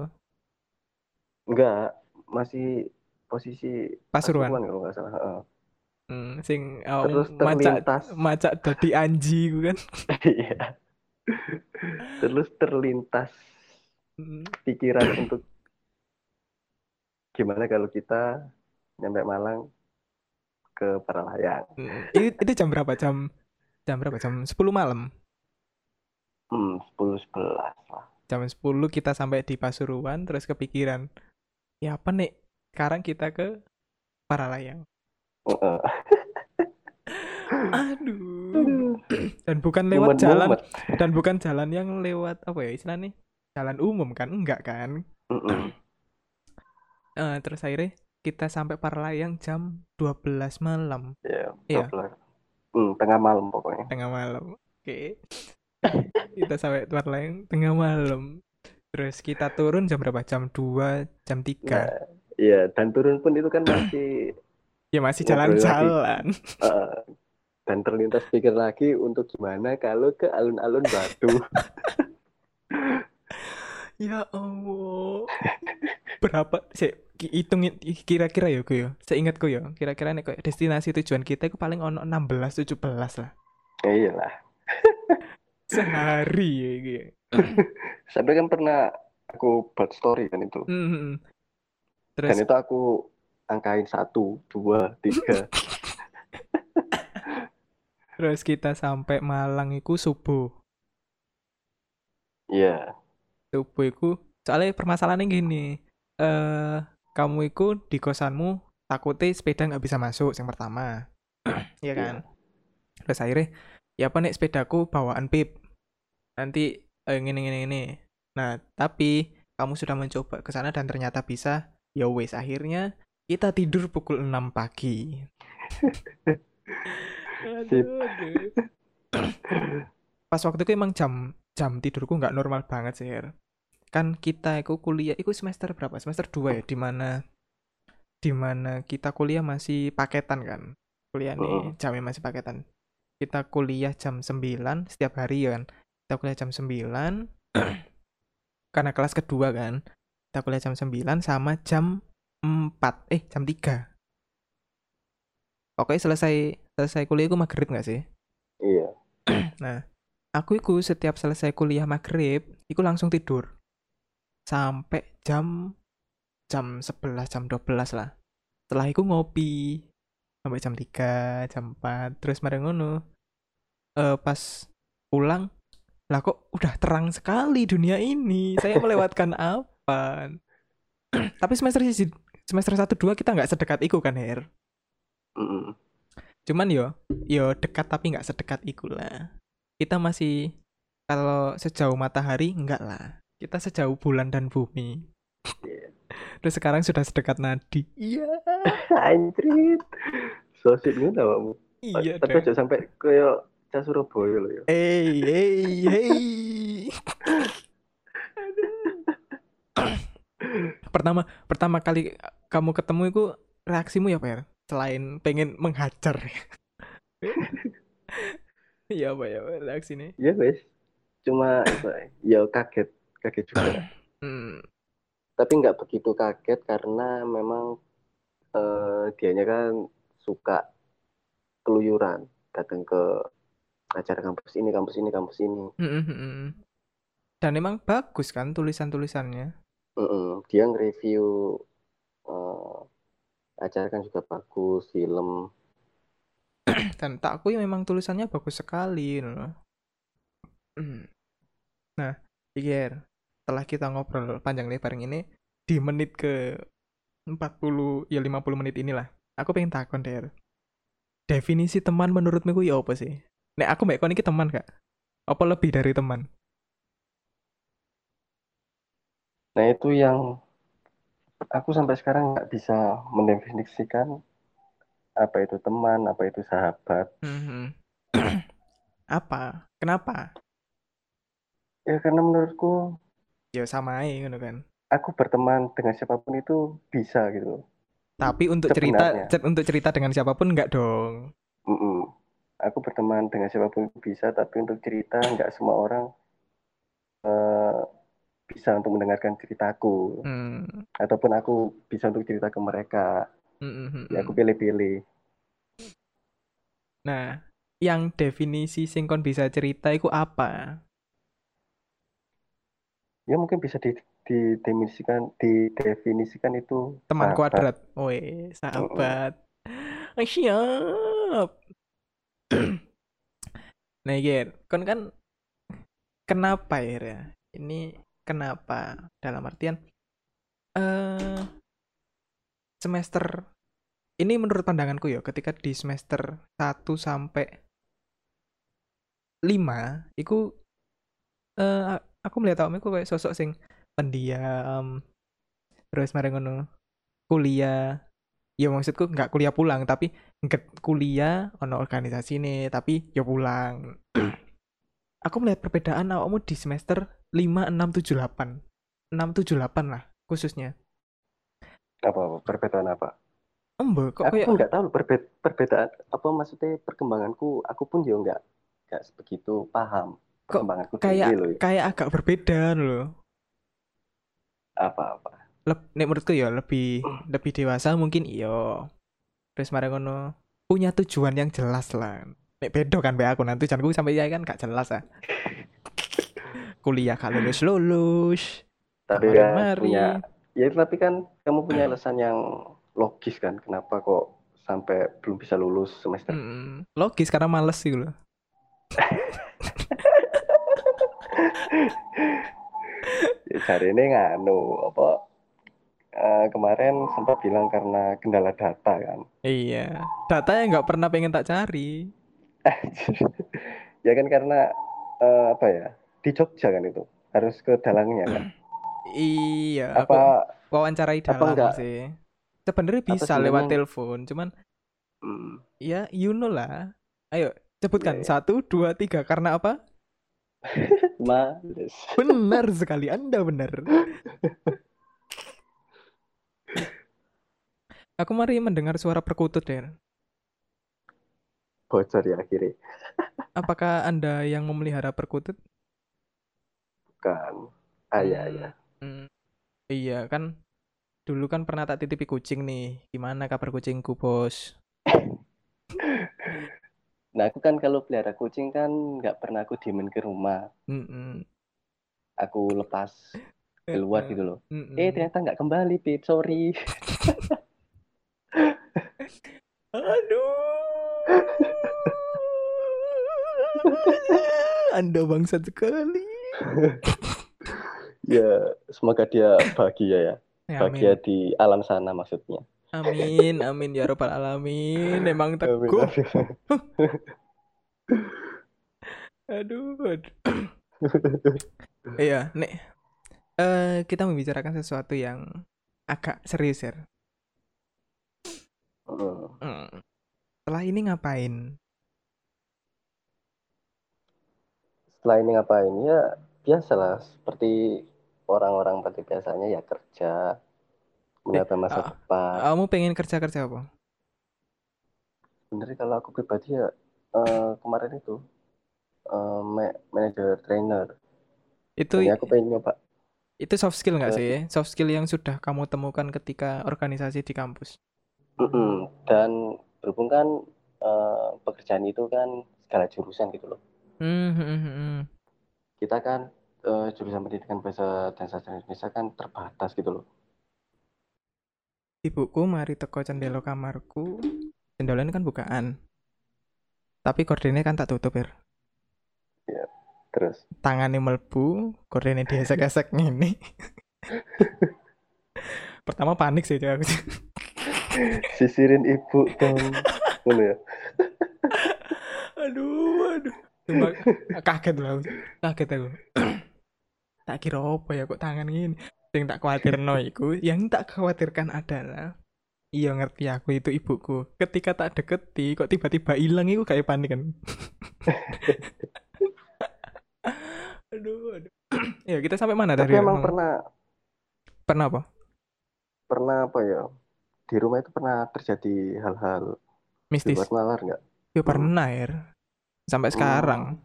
Speaker 2: enggak masih posisi
Speaker 1: Pasuruan.
Speaker 2: kalau nggak salah Heeh.
Speaker 1: Hmm, sing oh,
Speaker 2: terus
Speaker 1: macak
Speaker 2: terlintas
Speaker 1: macak dadi anji ku kan. (laughs)
Speaker 2: iya terus terlintas
Speaker 1: Hmm,
Speaker 2: pikiran untuk gimana kalau kita nyampe Malang ke Paralayang
Speaker 1: hmm. Itu, itu jam berapa? Jam jam berapa? Jam 10 malam.
Speaker 2: Hmm 10 11 lah
Speaker 1: Jam 10 kita sampai di Pasuruan terus kepikiran, ya apa nih? Sekarang kita ke Paralayang.
Speaker 2: Heeh. (laughs)
Speaker 1: Aduh. Dan bukan lewat jalan
Speaker 2: Mumet-mumet.
Speaker 1: dan bukan jalan yang lewat apa ya istilahnya? Jalan umum kan? Enggak kan?
Speaker 2: Mm-mm. (clears throat)
Speaker 1: Eh, terus akhirnya kita sampai Paralayang jam 12 malam,
Speaker 2: ya
Speaker 1: Iya.
Speaker 2: 12. Hmm, tengah malam pokoknya
Speaker 1: tengah malam. Oke. Kita sampai Paralayang tengah malam. Terus kita turun jam berapa? Jam 2, jam 3.
Speaker 2: nah iya dan turun pun itu kan masih (clears throat)
Speaker 1: ya masih jalan-jalan. (laughs)
Speaker 2: dan terlintas pikir lagi untuk gimana kalau ke alun-alun Batu (laughs)
Speaker 1: Ya Allah. Berapa sih hitungin kira-kira ya gue ya. Seingatku ya, kira-kira nih destinasi tujuan kita itu paling ono 16 17 lah.
Speaker 2: ya iyalah (laughs)
Speaker 1: Sehari ya gitu. (laughs)
Speaker 2: sampai kan pernah aku buat story kan itu
Speaker 1: Hmm.
Speaker 2: dan
Speaker 1: Terus
Speaker 2: itu aku angkain satu dua tiga (laughs)
Speaker 1: Terus kita sampai Malang iku subuh.
Speaker 2: Iya.
Speaker 1: Subuh iku soalnya permasalahannya gini. Eh kamu iku di kosanmu takutnya sepeda nggak bisa masuk yang pertama. (clears throat) Iya kan? Terus akhirnya ya apa nih sepedaku bawaan pip. Nanti eh, ngene ngene ngene. Nah, tapi kamu sudah mencoba ke sana dan ternyata bisa. Ya wes akhirnya kita tidur pukul 6 pagi. (laughs) Aduh, aduh. (coughs) Pas waktu itu emang jam jam tidurku nggak normal banget sih, Her. Kan kita itu kuliah, itu semester berapa? Semester 2 ya, di mana di mana kita kuliah masih paketan kan. Kuliah nih
Speaker 2: Oh.
Speaker 1: jamnya masih paketan. Kita kuliah jam 9 setiap hari ya kan. Kita kuliah jam 9 (clears throat) karena kelas kedua kan. Kita kuliah jam 9 sama jam 4. Eh, jam 3. Pokoknya selesai selesai kuliah gue maghrib nggak sih?
Speaker 2: Iya. (clears throat)
Speaker 1: Aku iku setiap selesai kuliah maghrib, iku langsung tidur. Sampai jam jam 11, jam 12 lah. Setelah itu ngopi sampai jam 3, jam 4, terus mari ngono. Eh pas pulang, lah kok udah terang sekali dunia ini. Saya (laughs) melewatkan apa? (clears throat) Tapi semester semester 1 2 kita nggak sedekat iku kan, Her.
Speaker 2: Mm-mm.
Speaker 1: Cuman yo, yo dekat tapi nggak sedekat iku lah. Kita masih kalau sejauh matahari enggak lah. Kita sejauh bulan dan bumi. (laughs)
Speaker 2: Iya.
Speaker 1: Terus sekarang sudah sedekat nadi. Iya. (laughs)
Speaker 2: Anjrit. Sosip ngono awakmu.
Speaker 1: Iya.
Speaker 2: Tapi aja sampai koyo cah Surabaya lho ya.
Speaker 1: Hey, hey, hey. Pertama pertama kali kamu ketemu itu reaksimu ya, Per? Selain pengen menghajar. Iya, apa ya reaksinya?
Speaker 2: Ya guys. Cuma ya kaget, kaget juga.
Speaker 1: Hmm.
Speaker 2: Tapi nggak begitu kaget karena memang eh dianya kan suka keluyuran, datang ke acara kampus ini, kampus ini, kampus ini.
Speaker 1: Mm, mm, mm. Dan emang bagus kan tulisan-tulisannya.
Speaker 2: Mm-mm. Dia nge-review eh, acara kan juga bagus, film. (clears throat)
Speaker 1: Dan tak aku memang tulisannya bagus sekali loh. Mm. Nah, Iger, setelah kita ngobrol panjang lebar ini di menit ke 40 ya 50 menit inilah. Aku pengen takon Der. Definisi teman menurutmu ku ya apa sih? Nek aku mbak kon iki teman gak? Apa lebih dari teman?
Speaker 2: Nah itu yang aku sampai sekarang nggak bisa mendefinisikan apa itu teman, apa itu sahabat.
Speaker 1: Mhm. (clears throat) apa? Kenapa?
Speaker 2: Ya karena menurutku
Speaker 1: Ya sama aja gitu kan.
Speaker 2: aku berteman dengan siapa pun itu bisa gitu.
Speaker 1: Tapi untuk cerita
Speaker 2: Sebenarnya.
Speaker 1: cer- untuk cerita dengan siapa pun enggak dong.
Speaker 2: Mm-mm. Aku berteman dengan siapa pun bisa, tapi untuk cerita nggak semua orang eh, bisa untuk mendengarkan ceritaku,
Speaker 1: Hmm.
Speaker 2: ataupun aku bisa untuk cerita ke mereka.
Speaker 1: Mm, mm, mm,
Speaker 2: Ya aku
Speaker 1: mm.
Speaker 2: pilih-pilih.
Speaker 1: Nah, yang definisi sing kon bisa cerita itu apa?
Speaker 2: Ya mungkin bisa di, didefinisikan, didefinisikan itu
Speaker 1: Teman
Speaker 2: sahabat.
Speaker 1: kuadrat. Weh, sahabat. Ah, Siap. (clears throat) nah, Ger, kon kan kenapa ya? Ini kenapa? Dalam artian eh semester ini menurut pandanganku ya, ketika di semester 1 sampai 5 itu eh aku melihat kamu itu kayak sosok sing pendiam terus mari ngono kuliah. Ya maksudku nggak kuliah pulang tapi nggak kuliah ono organisasi nih tapi ya pulang. (clears throat) Aku melihat perbedaan awakmu di semester 5, 6, 7, 8 6, 7, 8 lah khususnya.
Speaker 2: Apa, apa? Perbedaan apa?
Speaker 1: Embo, kok
Speaker 2: Aku
Speaker 1: kayak
Speaker 2: nggak tahu perbe- perbedaan apa maksudnya perkembanganku. Aku pun juga nggak nggak begitu paham
Speaker 1: Kok kayak
Speaker 2: loh. ya.
Speaker 1: kayak agak berbeda loh
Speaker 2: Apa-apa.
Speaker 1: Leb, nek menurutku ya lebih (clears throat) lebih dewasa mungkin iyo terus mari ngono punya tujuan yang jelas lah nek bedo kan be aku nanti tujuanku sampai ya kan gak jelas ah (laughs) kuliah kalau lulus lulus
Speaker 2: Tapi kan
Speaker 1: mari.
Speaker 2: punya ya tapi kan kamu punya alasan yang logis kan kenapa kok sampai belum bisa lulus semester.
Speaker 1: Mm, logis karena males sih loh. (laughs)
Speaker 2: ya, cari ini nganu apa eh, kemarin sempat bilang karena kendala data kan.
Speaker 1: Iya, data yang nggak pernah pengen tak cari. (laughs)
Speaker 2: ya kan karena eh, apa ya di Jogja kan itu harus ke dalangnya kan. (clears throat)
Speaker 1: Iya, aku
Speaker 2: Apa
Speaker 1: wawancarai
Speaker 2: apa
Speaker 1: dalam
Speaker 2: enggak
Speaker 1: sih. Sebenarnya
Speaker 2: apa
Speaker 1: bisa lewat telepon, cuman
Speaker 2: hmm,
Speaker 1: ya you know lah. Ayo,
Speaker 2: ya
Speaker 1: sebutkan
Speaker 2: ya
Speaker 1: satu, dua, tiga. Karena apa? (laughs)
Speaker 2: males.
Speaker 1: Benar sekali, Anda benar. Aku mari mendengar suara perkutut, Der.
Speaker 2: Bocor ya akhirnya.
Speaker 1: Apakah Anda yang memelihara perkutut?
Speaker 2: Bukan. Ah ya ya.
Speaker 1: Hmm, hmm, iya kan. Dulu kan pernah tak titipi kucing nih. Gimana kabar kucingku, bos? (laughs)
Speaker 2: Nah aku kan kalau pelihara kucing kan nggak pernah aku diemin ke rumah.
Speaker 1: Mm-mm.
Speaker 2: Aku lepas keluar
Speaker 1: Eh,
Speaker 2: gitu loh. Eh
Speaker 1: mm-mm.
Speaker 2: ternyata nggak kembali, Pip. Sorry.
Speaker 1: Aduh. Anda bangsat sekali. (laughs)
Speaker 2: Ya, semoga dia bahagia ya.
Speaker 1: Ya,
Speaker 2: Bahagia
Speaker 1: amin.
Speaker 2: di alam sana maksudnya.
Speaker 1: Amin, amin ya robbal alamin. Emang teguh.
Speaker 2: amin. (laughs)
Speaker 1: Aduh, aduh. Iya, Nek. Eh, kita membicarakan sesuatu yang agak serius ya.
Speaker 2: Hmm.
Speaker 1: Setelah ini ngapain?
Speaker 2: Setelah ini ngapain? Ya, biasalah. Seperti orang-orang pada biasanya ya kerja, menata masa
Speaker 1: ah,
Speaker 2: depan.
Speaker 1: kamu pengen kerja-kerja apa?
Speaker 2: Sebenarnya kalau aku pribadi ya, eh, kemarin itu, eh, ma- manager trainer.
Speaker 1: Itu
Speaker 2: Ini aku pengen nyoba
Speaker 1: itu soft skill nggak sih? Soft skill yang sudah kamu temukan ketika organisasi di kampus.
Speaker 2: Mm-mm. Dan berhubung kan eh, pekerjaan itu kan segala jurusan gitu loh.
Speaker 1: Hmm, hmm.
Speaker 2: Kita kan eh, jurusan pendidikan bahasa dan sastra Indonesia kan terbatas gitu loh.
Speaker 1: Ibuku mari teko cendelo kamarku. Jendelanya kan bukaan. Tapi gordennya kan tak tutup ya.
Speaker 2: Ya, terus
Speaker 1: Tangannya melbu, gordennya diesek-esek ngene. (laughs) Pertama panik sih Cak. (laughs)
Speaker 2: sisirin ibu dong. Ya.
Speaker 1: aduh, aduh. Cuma kaget lah. Kaget aku. (clears throat) tak kira apa ya kok tangan gini. Yang tak khawatir (laughs) iku, yang tak khawatirkan adalah Iya ngerti aku itu ibuku. Ketika tak deketi kok tiba-tiba hilang itu kayak panik kan. (laughs) aduh, aduh. (clears throat) ya kita sampai mana
Speaker 2: Tapi
Speaker 1: tadi?
Speaker 2: emang pernah
Speaker 1: Pernah apa?
Speaker 2: pernah apa ya? Di rumah itu pernah terjadi hal-hal
Speaker 1: Mistis.
Speaker 2: luar nalar nggak?
Speaker 1: Ya
Speaker 2: Hmm.
Speaker 1: pernah ya. Sampai sekarang.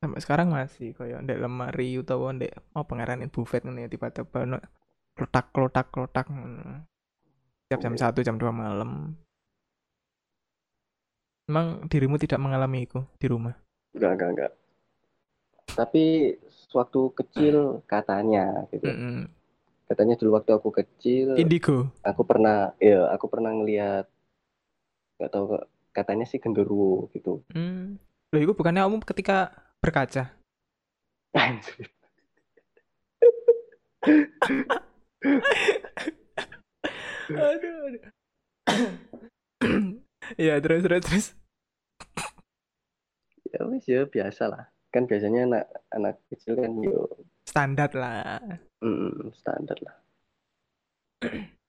Speaker 2: Hmm.
Speaker 1: Sampai sekarang masih koyo ndek lemari utawa ndek mau pengarane buffet ngene tiba-tiba ono klotak klotak klotak. Tiap jam
Speaker 2: Iya.
Speaker 1: 1 jam 2 malam. Emang dirimu tidak mengalami itu di rumah?
Speaker 2: Enggak, enggak, enggak. Tapi sewaktu kecil katanya gitu.
Speaker 1: Mm-mm.
Speaker 2: Katanya dulu waktu aku kecil,
Speaker 1: Indigo.
Speaker 2: aku pernah, ya aku pernah ngelihat, nggak tahu katanya sih genderuwo gitu.
Speaker 1: Hmm. Loh, itu bukannya kamu ketika berkaca?
Speaker 2: Anjir.
Speaker 1: aduh, aduh. ya terus terus terus.
Speaker 2: Ya wis ya biasa lah. Kan biasanya anak anak kecil kan yo
Speaker 1: Standar lah.
Speaker 2: mm, standar lah.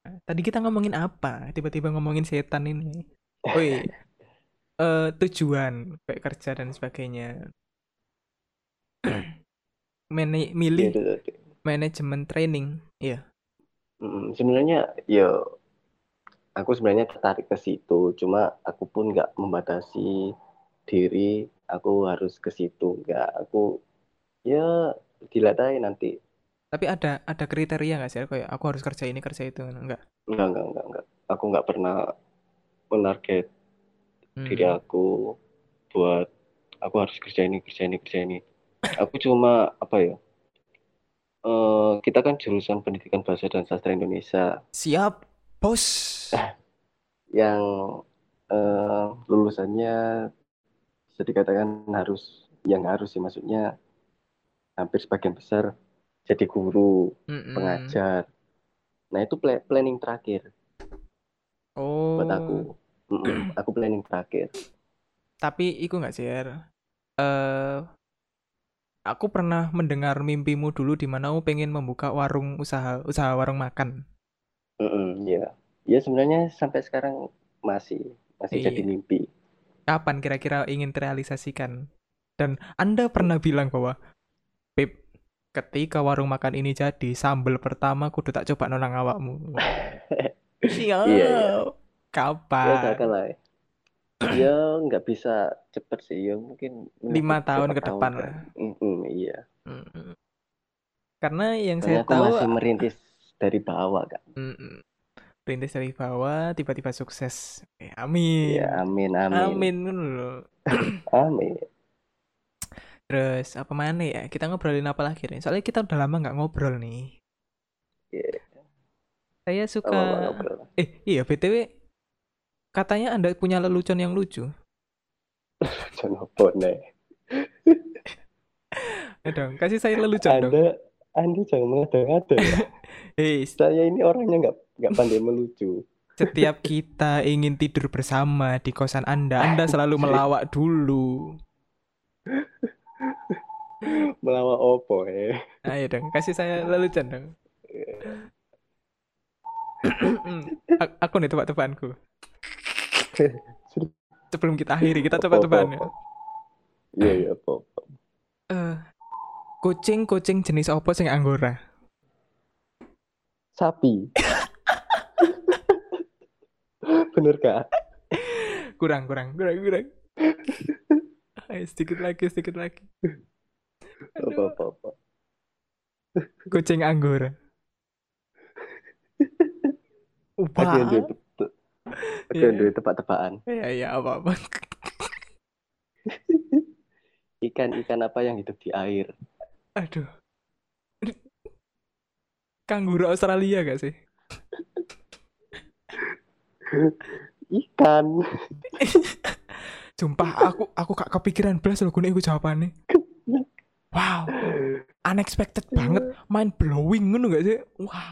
Speaker 1: Tadi kita ngomongin apa? Tiba-tiba ngomongin setan ini. Woi, (laughs) eh tujuan kayak kerja dan sebagainya. Mane
Speaker 2: Ya,
Speaker 1: milih
Speaker 2: itu tadi.
Speaker 1: manajemen training. Iya.
Speaker 2: Mm, sebenarnya yo aku sebenarnya tertarik ke situ, cuma aku pun nggak membatasi diri, aku harus ke situ, nggak aku ya dilihat aja nanti.
Speaker 1: Tapi ada ada kriteria nggak sih? Kayak aku harus kerja ini kerja itu enggak?
Speaker 2: Enggak, enggak, enggak, enggak. Aku nggak pernah menarget diri
Speaker 1: Hmm.
Speaker 2: aku buat aku harus kerja ini, kerja ini, kerja ini. Aku cuma apa ya? eh kita kan jurusan pendidikan bahasa dan sastra Indonesia.
Speaker 1: Siap. Bos. (laughs)
Speaker 2: yang eh, lulusannya bisa dikatakan harus yang harus sih maksudnya hampir sebagian besar jadi guru
Speaker 1: Mm-mm.
Speaker 2: pengajar nah itu pla- planning terakhir
Speaker 1: Oh.
Speaker 2: buat aku Mm-mm, aku planning terakhir
Speaker 1: Tapi iku nggak sih, Er? Eh, aku pernah mendengar mimpimu dulu di mana kamu pengen membuka warung usaha usaha warung makan.
Speaker 2: Mm-mm, ya ya sebenarnya sampai sekarang masih masih
Speaker 1: Iya.
Speaker 2: jadi mimpi
Speaker 1: Kapan kira-kira ingin terrealisasikan? Dan Anda pernah bilang bahwa, Pip, ketika warung makan ini jadi, sambel pertama kudu tak coba nonang awakmu. Siap. (laughs)
Speaker 2: Iya, iya. ya
Speaker 1: Kapan?
Speaker 2: lah (clears throat) ya nggak bisa cepet sih ya mungkin
Speaker 1: Lima tahun ke depan
Speaker 2: kan.
Speaker 1: lah.
Speaker 2: Mm-mm, iya
Speaker 1: Mm-mm. Karena yang
Speaker 2: Soalnya
Speaker 1: saya
Speaker 2: aku
Speaker 1: tahu,
Speaker 2: masih merintis dari bawah kan
Speaker 1: Mm-mm. Perintis dari bawah, tiba-tiba sukses. Eh, amin.
Speaker 2: ya amin amin
Speaker 1: Amin (clears throat) (clears throat)
Speaker 2: amin
Speaker 1: Terus apa mana ya? Kita ngobrolin apa lagi nih? Soalnya kita udah lama nggak ngobrol nih.
Speaker 2: Iya.
Speaker 1: Saya suka.
Speaker 2: ngobrol.
Speaker 1: Eh iya btw katanya anda punya lelucon yang lucu.
Speaker 2: Jangan apa nih
Speaker 1: Ya dong, kasih saya lelucon dong.
Speaker 2: anda anda jangan mengada-ngada (laughs) ya
Speaker 1: Hei,
Speaker 2: saya ini orangnya nggak nggak pandai melucu
Speaker 1: setiap (laughs) kita ingin tidur bersama di kosan anda, anda selalu melawak dulu.
Speaker 2: melawak opo eh
Speaker 1: Ayo dong, kasih saya lelucon dong. (laughs) (clears throat) Aku nih tebak-tebakanku. Sebelum kita akhiri, kita tebak-tebakan ya.
Speaker 2: iya iya apa
Speaker 1: Eh, kucing kucing jenis apa sing anggora?
Speaker 2: sapi (laughs) bener kak
Speaker 1: Kurang kurang kurang kurang. (laughs) Ayo, sedikit lagi sedikit lagi.
Speaker 2: apa
Speaker 1: Aduh,
Speaker 2: apa apa
Speaker 1: kucing anggora. Wah.
Speaker 2: Ada
Speaker 1: Iya.
Speaker 2: yang duit tebak-tebakan
Speaker 1: Ya ya apa apa. (laughs)
Speaker 2: ikan-ikan apa yang hidup di air
Speaker 1: Aduh. Kanguru Australia gak sih?
Speaker 2: ikan (laughs)
Speaker 1: Sumpah aku aku gak kepikiran belas loh iku jawabannya. Wow, unexpected banget, mind blowing ngono gak sih? Wow.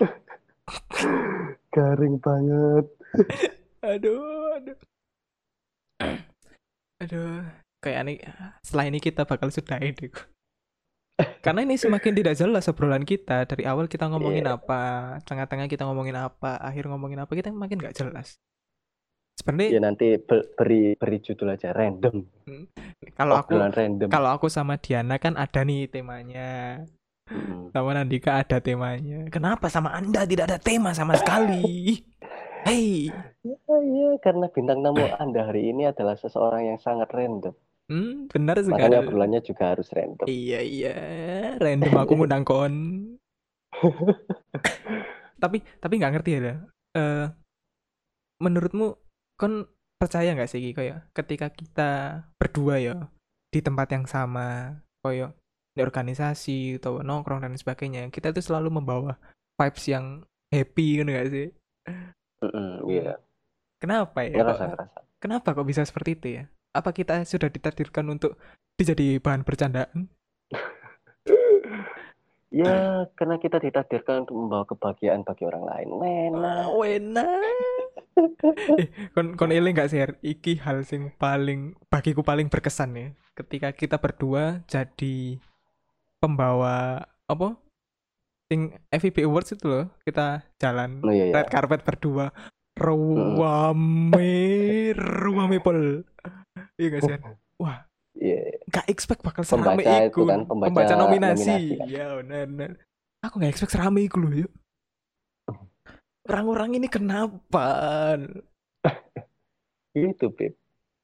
Speaker 1: (laughs)
Speaker 2: garing banget
Speaker 1: Aduh, aduh. (clears throat) Aduh, kayak ini setelah ini kita bakal sudahi deh. (laughs) Karena ini semakin tidak jelas obrolan kita. Dari awal kita ngomongin
Speaker 2: Iya.
Speaker 1: apa, tengah-tengah kita ngomongin apa, akhir ngomongin apa, kita makin gak jelas.
Speaker 2: ya
Speaker 1: Sebenarnya
Speaker 2: nanti be- beri beri judul aja random
Speaker 1: kalau aku
Speaker 2: random
Speaker 1: kalau aku sama Diana kan ada nih temanya.
Speaker 2: Mm.
Speaker 1: Sama Nandika ada temanya. Kenapa sama Anda tidak ada tema sama sekali? (laughs) Hei,
Speaker 2: Ya, ya, karena bintang tamu Anda hari ini adalah seseorang yang sangat random.
Speaker 1: hmm, benar sekali.
Speaker 2: Makanya obrolannya juga harus random.
Speaker 1: Iya iya, random aku ngundang kon. (laughs) tapi tapi nggak ngerti ya. Eh, menurutmu kon percaya nggak sih kayak ketika kita berdua ya di tempat yang sama, kayak di organisasi atau nongkrong dan sebagainya, kita itu selalu membawa vibes yang happy kan nggak sih?
Speaker 2: Mm-mm, Iya,
Speaker 1: Kenapa ya?
Speaker 2: ngerasa
Speaker 1: Kok-
Speaker 2: ngerasa.
Speaker 1: kenapa kok bisa seperti itu ya? Apa kita sudah ditakdirkan untuk dijadi bahan bercandaan? (laughs)
Speaker 2: Ya, karena kita ditakdirkan untuk membawa kebahagiaan bagi orang lain. Wena.
Speaker 1: Ah, wena. eh, kon kon eling gak sih? Iki hal sing paling bagiku paling berkesan ya. Ketika kita berdua jadi pembawa apa? Sing FIB Awards itu loh. Kita jalan
Speaker 2: Oh iya, iya.
Speaker 1: red carpet berdua. Ruame, ruame pol. Iya sih? Er? (laughs) Wah,
Speaker 2: Iya.
Speaker 1: gak expect bakal serame
Speaker 2: Pembaca itu kan, pembaca
Speaker 1: nominasi.
Speaker 2: nominasi kan.
Speaker 1: Ya benar benar. Aku gak expect serame iku loh yuk. Orang-orang ini kenapa? (laughs)
Speaker 2: Itu, Beb.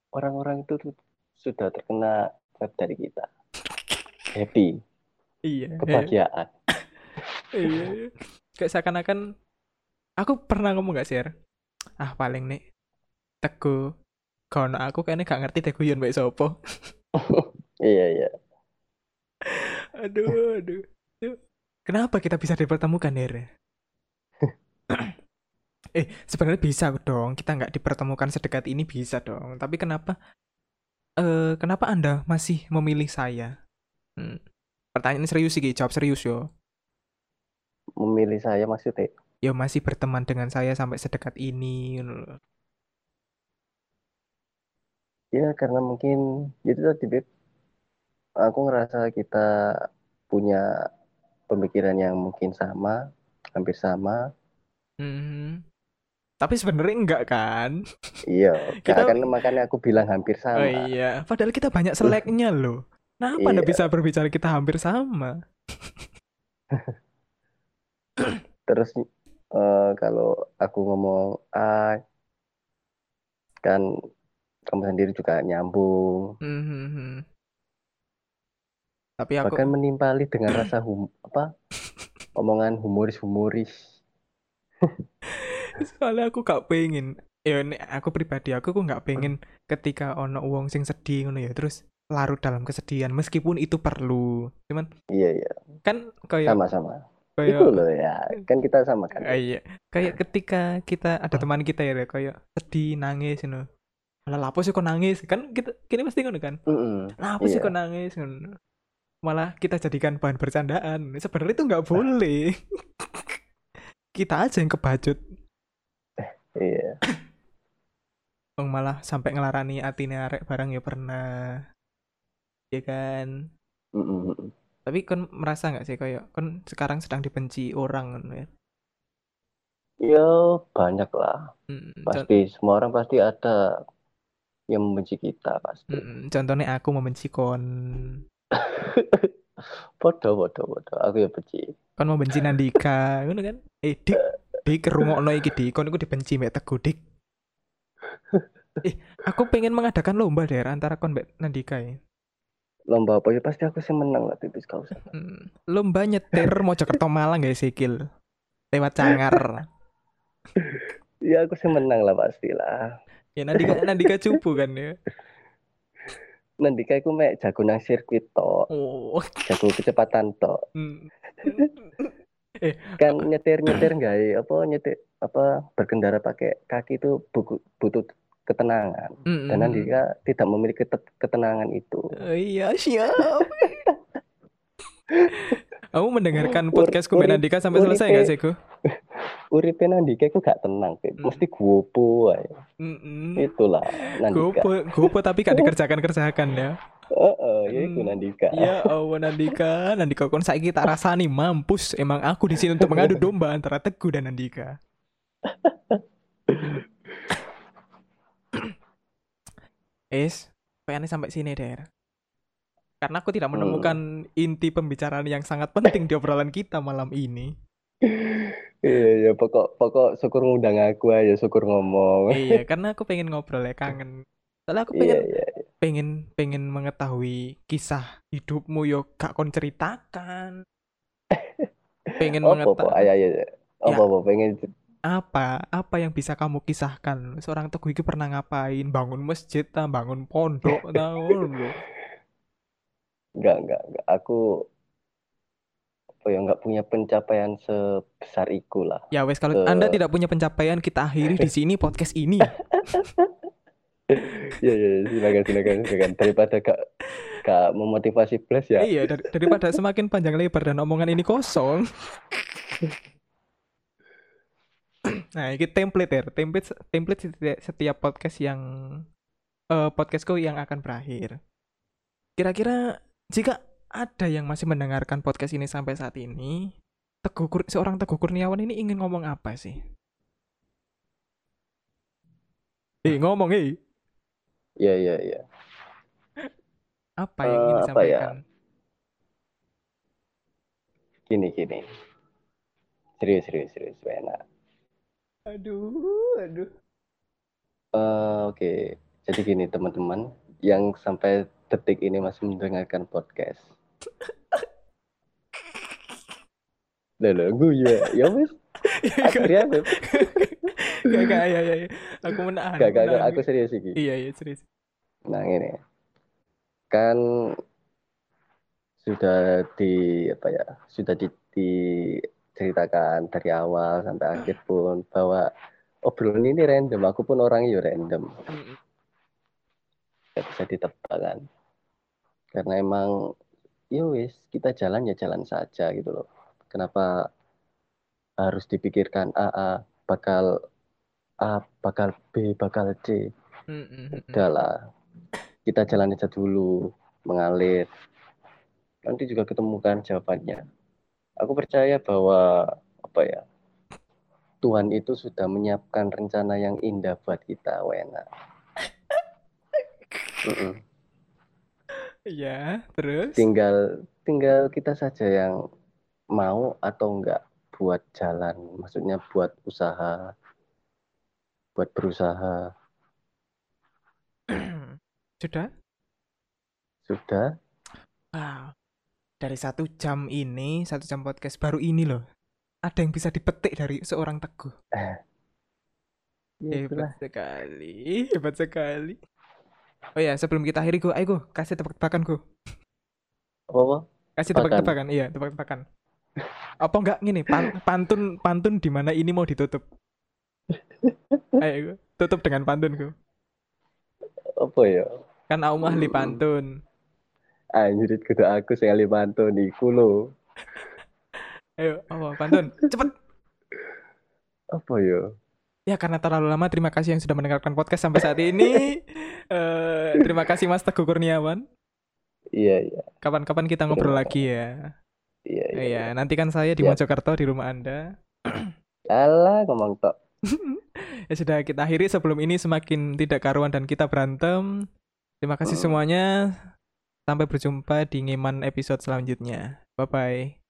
Speaker 2: Orang-orang itu tuh sudah terkena dari kita. (laughs) Happy,
Speaker 1: Iya.
Speaker 2: kebahagiaan.
Speaker 1: Iya. iya. Kayak seakan-akan aku pernah ngomong gak sih? Ah paling nih Teguh Kono aku kayaknya gak ngerti Teguh Yun baik sopo. (laughs)
Speaker 2: Iya, iya.
Speaker 1: Aduh, aduh. Kenapa kita bisa dipertemukan, Er? (laughs) Eh, sebenarnya bisa dong. Kita nggak dipertemukan sedekat ini bisa dong. Tapi kenapa eh kenapa Anda masih memilih saya? Hmm. Pertanyaan serius sih, jawab serius yo.
Speaker 2: Memilih saya maksudnya.
Speaker 1: Ya masih berteman dengan saya sampai sedekat ini.
Speaker 2: Ya karena mungkin itu tadi Beb. Aku ngerasa kita punya pemikiran yang mungkin sama, hampir sama.
Speaker 1: Mhm. Tapi sebenarnya enggak kan? (laughs)
Speaker 2: Iya,
Speaker 1: Kita-
Speaker 2: kan makanya aku bilang hampir
Speaker 1: Oh
Speaker 2: sama.
Speaker 1: iya, padahal kita banyak seleknya loh. Kenapa Anda
Speaker 2: Iya.
Speaker 1: bisa berbicara kita hampir sama? (laughs)
Speaker 2: Terus eh, kalau aku ngomong A, kan kamu sendiri juga nyambung.
Speaker 1: Mhm. Tapi aku
Speaker 2: Bahkan menimpali dengan (clears throat) rasa hum apa omongan humoris-humoris. (laughs)
Speaker 1: soalnya aku gak pengen. Ya aku pribadi aku kok nggak pengen ketika ono wong sing sedih ngono ya terus larut dalam kesedihan meskipun itu perlu. Cuman
Speaker 2: Iya iya,
Speaker 1: kan kayak
Speaker 2: sama-sama.
Speaker 1: Kayak
Speaker 2: Itu loh ya, kan kita sama kan.
Speaker 1: Iya. Kayak ketika kita ada teman kita ya kayak sedih nangis ngono. Malah lapo sih kok nangis? Kan kita kini pasti ngono kan.
Speaker 2: Mm-mm.
Speaker 1: Lapo sih
Speaker 2: Iya.
Speaker 1: kok nangis ngono. Malah kita jadikan bahan bercandaan. Sebenarnya itu nggak boleh. (laughs) kita aja yang kebacut.
Speaker 2: Iya. (coughs)
Speaker 1: Wong malah sampai ngelarani atine arek barang ya pernah. Ya kan?
Speaker 2: Mm-mm.
Speaker 1: Tapi kan merasa nggak sih kayak kan sekarang sedang dibenci orang ngono ya.
Speaker 2: Ya banyak lah.
Speaker 1: Mm, con-
Speaker 2: Pasti semua orang pasti ada yang membenci kita pasti.
Speaker 1: mm, contohnya aku membenci kon. (laughs)
Speaker 2: Bodoh, bodoh, bodoh. Aku ya benci.
Speaker 1: kon mau benci Nandika ngono kan eh dik dik rungokno iki dik kon iku dibenci mbek Teguh dik (laughs) eh aku pengen mengadakan lomba deh antara kon mbek Nandika ya
Speaker 2: Lomba apa ya pasti aku sih menang lah tipis kau.
Speaker 1: Hmm, lomba nyetir (laughs) Mojokerto Malang guys sikil lewat Cangar (laughs)
Speaker 2: Ya aku sih menang lah pastilah.
Speaker 1: ya Nandika (laughs) Nandika cupu kan ya
Speaker 2: Nanti aku mek jago nang sirkuit tok,
Speaker 1: oh
Speaker 2: jago kecepatan tok.
Speaker 1: Hmm.
Speaker 2: Kan nyetir-nyetir nggak apa nyetir apa berkendara pakai kaki itu buku- butuh ketenangan.
Speaker 1: Mm-mm.
Speaker 2: Dan Andika tidak memiliki ket- ketenangan itu.
Speaker 1: Oh, iya siap (laughs) kamu mendengarkan
Speaker 2: Ur-
Speaker 1: podcastku mbak
Speaker 2: urip-
Speaker 1: Nandika sampai selesai
Speaker 2: uripe-
Speaker 1: gak sih ku
Speaker 2: Uripe Nandika aku gak tenang.
Speaker 1: Hmm.
Speaker 2: mesti gopo.
Speaker 1: Mm-mm.
Speaker 2: Itulah Nandika.
Speaker 1: Gopo, gopo tapi gak dikerjakan kerjakan ya.
Speaker 2: Heeh, ya iku
Speaker 1: Hmm.
Speaker 2: Nandika.
Speaker 1: Ya Allah Nandika, Nandika kon saiki tak rasani mampus. Emang aku di sini untuk mengadu domba antara Teguh dan Nandika. (laughs) Es, kayaknya sampai sini Der. Karena aku tidak menemukan inti pembicaraan yang sangat penting di obrolan kita malam ini.
Speaker 2: Iya, ya pokok pokok syukur ngundang aku aja, syukur ngomong.
Speaker 1: iya, karena aku pengen ngobrol ya kangen. Soalnya aku
Speaker 2: Iya,
Speaker 1: pengen
Speaker 2: iya.
Speaker 1: pengen pengen mengetahui kisah hidupmu yo gak kon ceritakan. (laughs) Pengen
Speaker 2: Apa
Speaker 1: mengetahui?
Speaker 2: Ayo ayo. Apa
Speaker 1: Ya.
Speaker 2: pengen
Speaker 1: apa? Apa yang bisa kamu kisahkan? Seorang teguh itu pernah ngapain? Bangun masjid ta? Bangun pondok tahu (laughs)
Speaker 2: enggak enggak enggak. Aku apa ya enggak punya pencapaian sebesar itu lah.
Speaker 1: ya wes kalau
Speaker 2: Eh.
Speaker 1: anda tidak punya pencapaian kita akhiri di sini podcast ini.
Speaker 2: Iya (laughs) iya iya, silakan silakan silakan. Daripada gak gak memotivasi plus ya.
Speaker 1: iya dar- daripada semakin panjang lebar dan omongan ini kosong (laughs) nah ini template ya template template setiap, setiap podcast yang eh podcastku yang akan berakhir kira-kira jika ada yang masih mendengarkan podcast ini sampai saat ini Teguh Kur- seorang Teguh Kurniawan ini ingin ngomong apa sih Eh ngomong eh
Speaker 2: Iya iya iya. (laughs)
Speaker 1: apa yang ingin
Speaker 2: Eh, apa ya?
Speaker 1: disampaikan
Speaker 2: Gini gini. Serius serius serius enak.
Speaker 1: Aduh aduh
Speaker 2: Eh, oke. Jadi gini teman-teman yang sampai detik ini masih mendengarkan podcast. Lah gue ya. Ya wes. Aku ya, Beb.
Speaker 1: Gak, gak, ya, ya, ya. Aku menahan.
Speaker 2: Gak, gak, gak, aku serius iki.
Speaker 1: Iya, iya, serius.
Speaker 2: Nah ini kan sudah di apa ya sudah di, diceritakan dari awal sampai akhir pun bahwa obrolan ini random. Aku pun orangnya ya random.
Speaker 1: Mm-mm.
Speaker 2: gak bisa ditebak kan. Karena emang ya wis kita jalan ya jalan saja gitu loh. Kenapa harus dipikirkan A A bakal A bakal B bakal C?
Speaker 1: Mm-mm.
Speaker 2: udahlah. Kita jalan aja dulu mengalir. Nanti juga ketemukan jawabannya aku percaya bahwa apa ya Tuhan itu sudah menyiapkan rencana yang indah buat kita Wena.
Speaker 1: Iya, terus?
Speaker 2: tinggal tinggal kita saja yang mau atau enggak buat jalan maksudnya buat usaha buat berusaha (clears throat)
Speaker 1: Sudah?
Speaker 2: sudah
Speaker 1: Wow. Dari satu jam ini, satu jam podcast baru ini loh. Ada yang bisa dipetik dari seorang teguh.
Speaker 2: ya itulah
Speaker 1: Hebat sekali, hebat sekali. Oh ya, sebelum kita akhiri go, ayo go, kasih tebak-tebakan go.
Speaker 2: apa apa
Speaker 1: Kasih
Speaker 2: Tebakan.
Speaker 1: tebak-tebakan, iya, tebak-tebakan. Apa enggak gini, pan- pantun pantun di mana ini mau ditutup? Ayo go, tutup dengan pantun go.
Speaker 2: apa ya
Speaker 1: Kan aku mah ahli
Speaker 2: Hmm.
Speaker 1: pantun.
Speaker 2: Anjir kudu aku sing ali pantun iku lho
Speaker 1: Ayo, apa pantun? Cepet.
Speaker 2: apa ya
Speaker 1: Ya karena terlalu lama, terima kasih yang sudah mendengarkan podcast sampai saat ini. (laughs) Eh, terima kasih Mas Teguh Kurniawan.
Speaker 2: iya iya
Speaker 1: Kapan-kapan kita ngobrol
Speaker 2: Terima
Speaker 1: lagi ya.
Speaker 2: iya iya
Speaker 1: Iya, nanti kan saya di
Speaker 2: Siap.
Speaker 1: Mojokerto di rumah Anda. (clears throat)
Speaker 2: alah ngomong tok (laughs)
Speaker 1: ya sudah kita akhiri sebelum ini semakin tidak karuan dan kita berantem. Terima kasih
Speaker 2: Hmm.
Speaker 1: semuanya. Sampai berjumpa di Ngiman episode selanjutnya. Bye bye.